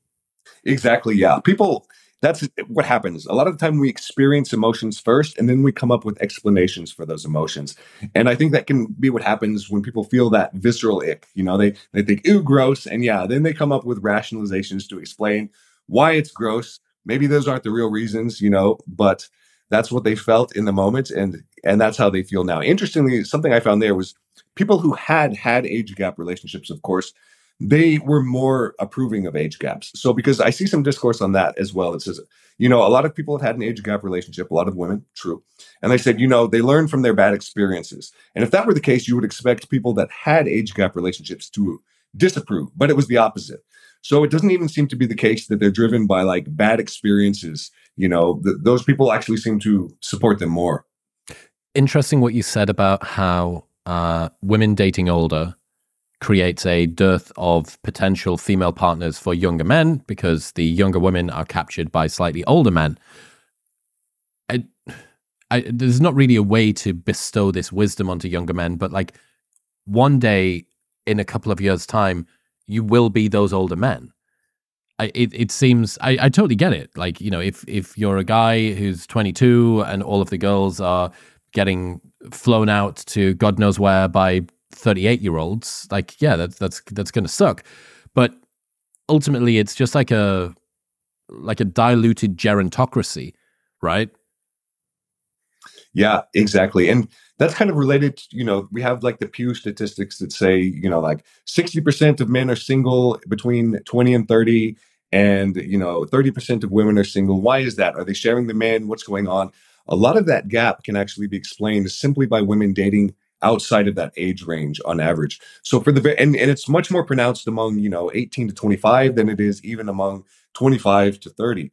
Exactly. Yeah. People, that's what happens. A lot of the time we experience emotions first and then we come up with explanations for those emotions. And I think that can be what happens when people feel that visceral ick. You know, they, they think, ooh, gross. And yeah, then they come up with rationalizations to explain why it's gross maybe those aren't the real reasons, you know, but that's what they felt in the moment and and that's how they feel now. Interestingly, something I found there was people who had had age gap relationships, of course, they were more approving of age gaps. So because I see some discourse on that as well. It says, you know, a lot of people have had an age gap relationship, a lot of women, true. And they said, you know, they learn from their bad experiences. And if that were the case, you would expect people that had age gap relationships to disapprove, but it was the opposite. So it doesn't even seem to be the case that they're driven by like bad experiences. You know, th- those people actually seem to support them more. Interesting what you said about how uh, women dating older creates a dearth of potential female partners for younger men because the younger women are captured by slightly older men. I, I, there's not really a way to bestow this wisdom onto younger men, but like one day in a couple of years' time, you will be those older men. I, it, it seems I, I totally get it. Like you know, if if you're a guy who's 22 and all of the girls are getting flown out to God knows where by 38 year olds, like yeah, that's that's that's gonna suck. But ultimately, it's just like a like a diluted gerontocracy, right? Yeah, exactly. And that's kind of related, to, you know, we have like the Pew statistics that say, you know, like 60% of men are single between 20 and 30 and, you know, 30% of women are single. Why is that? Are they sharing the man? What's going on? A lot of that gap can actually be explained simply by women dating outside of that age range on average. So for the and, and it's much more pronounced among, you know, 18 to 25 than it is even among 25 to 30.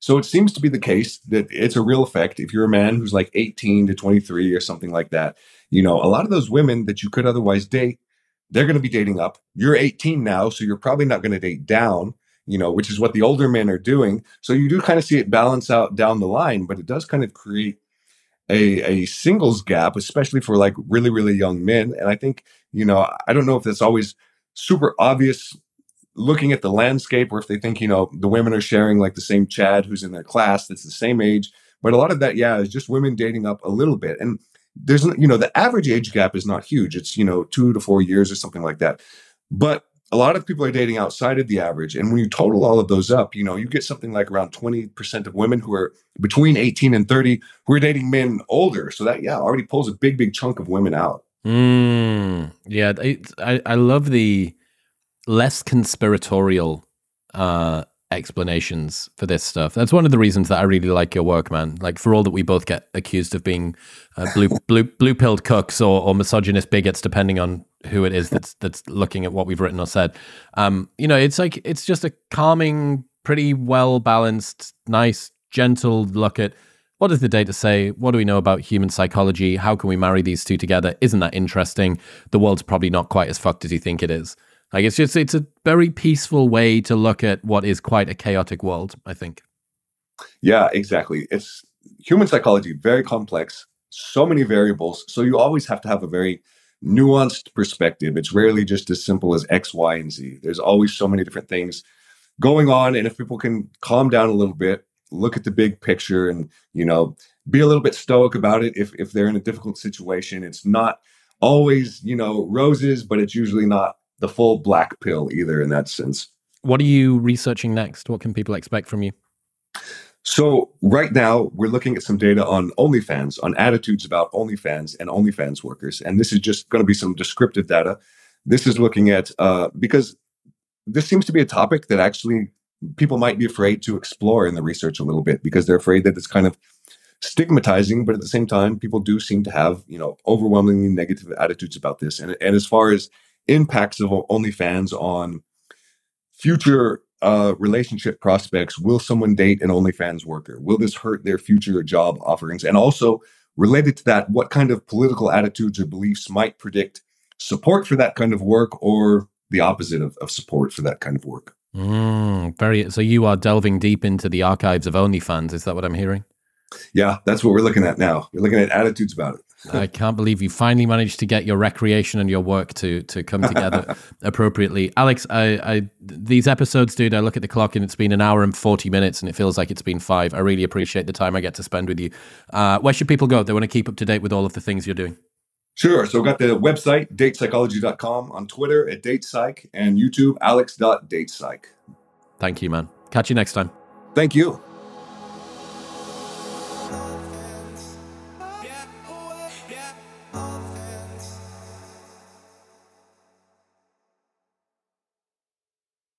So it seems to be the case that it's a real effect. If you're a man who's like 18 to 23 or something like that, you know, a lot of those women that you could otherwise date, they're going to be dating up. You're 18 now, so you're probably not going to date down, you know, which is what the older men are doing. So you do kind of see it balance out down the line, but it does kind of create a, a singles gap, especially for like really, really young men. And I think, you know, I don't know if that's always super obvious looking at the landscape or if they think, you know, the women are sharing like the same Chad who's in their class that's the same age. But a lot of that, yeah, is just women dating up a little bit. And there's, you know, the average age gap is not huge. It's, you know, two to four years or something like that. But a lot of people are dating outside of the average. And when you total all of those up, you know, you get something like around 20% of women who are between 18 and 30 who are dating men older. So that, yeah, already pulls a big, big chunk of women out. Mm, yeah. I, I love the, less conspiratorial uh, explanations for this stuff. That's one of the reasons that I really like your work, man. Like for all that we both get accused of being uh, blue blue blue pilled cooks or, or misogynist bigots, depending on who it is that's that's looking at what we've written or said. Um, you know, it's like it's just a calming, pretty well balanced, nice, gentle look at. What does the data say? What do we know about human psychology? How can we marry these two together? Isn't that interesting? The world's probably not quite as fucked as you think it is. Like it's just it's a very peaceful way to look at what is quite a chaotic world, I think. Yeah, exactly. It's human psychology, very complex, so many variables. So you always have to have a very nuanced perspective. It's rarely just as simple as X, Y, and Z. There's always so many different things going on. And if people can calm down a little bit, look at the big picture and, you know, be a little bit stoic about it if if they're in a difficult situation. It's not always, you know, roses, but it's usually not the full black pill either in that sense. What are you researching next? What can people expect from you? So right now we're looking at some data on OnlyFans, on attitudes about OnlyFans and OnlyFans workers, and this is just going to be some descriptive data. This is looking at uh, because this seems to be a topic that actually people might be afraid to explore in the research a little bit because they're afraid that it's kind of stigmatizing, but at the same time, people do seem to have you know overwhelmingly negative attitudes about this. And and as far as impacts of OnlyFans on future uh, relationship prospects. Will someone date an OnlyFans worker? Will this hurt their future job offerings? And also, related to that, what kind of political attitudes or beliefs might predict support for that kind of work or the opposite of, of support for that kind of work? Mm, very. So you are delving deep into the archives of OnlyFans. Is that what I'm hearing? Yeah, that's what we're looking at now. We're looking at attitudes about it. I can't believe you finally managed to get your recreation and your work to to come together appropriately. Alex, I, I these episodes, dude, I look at the clock and it's been an hour and 40 minutes and it feels like it's been five. I really appreciate the time I get to spend with you. Uh, where should people go they want to keep up to date with all of the things you're doing? Sure. So we've got the website, datepsychology.com, on Twitter at datepsych, and YouTube, alex.datepsych. Thank you, man. Catch you next time. Thank you.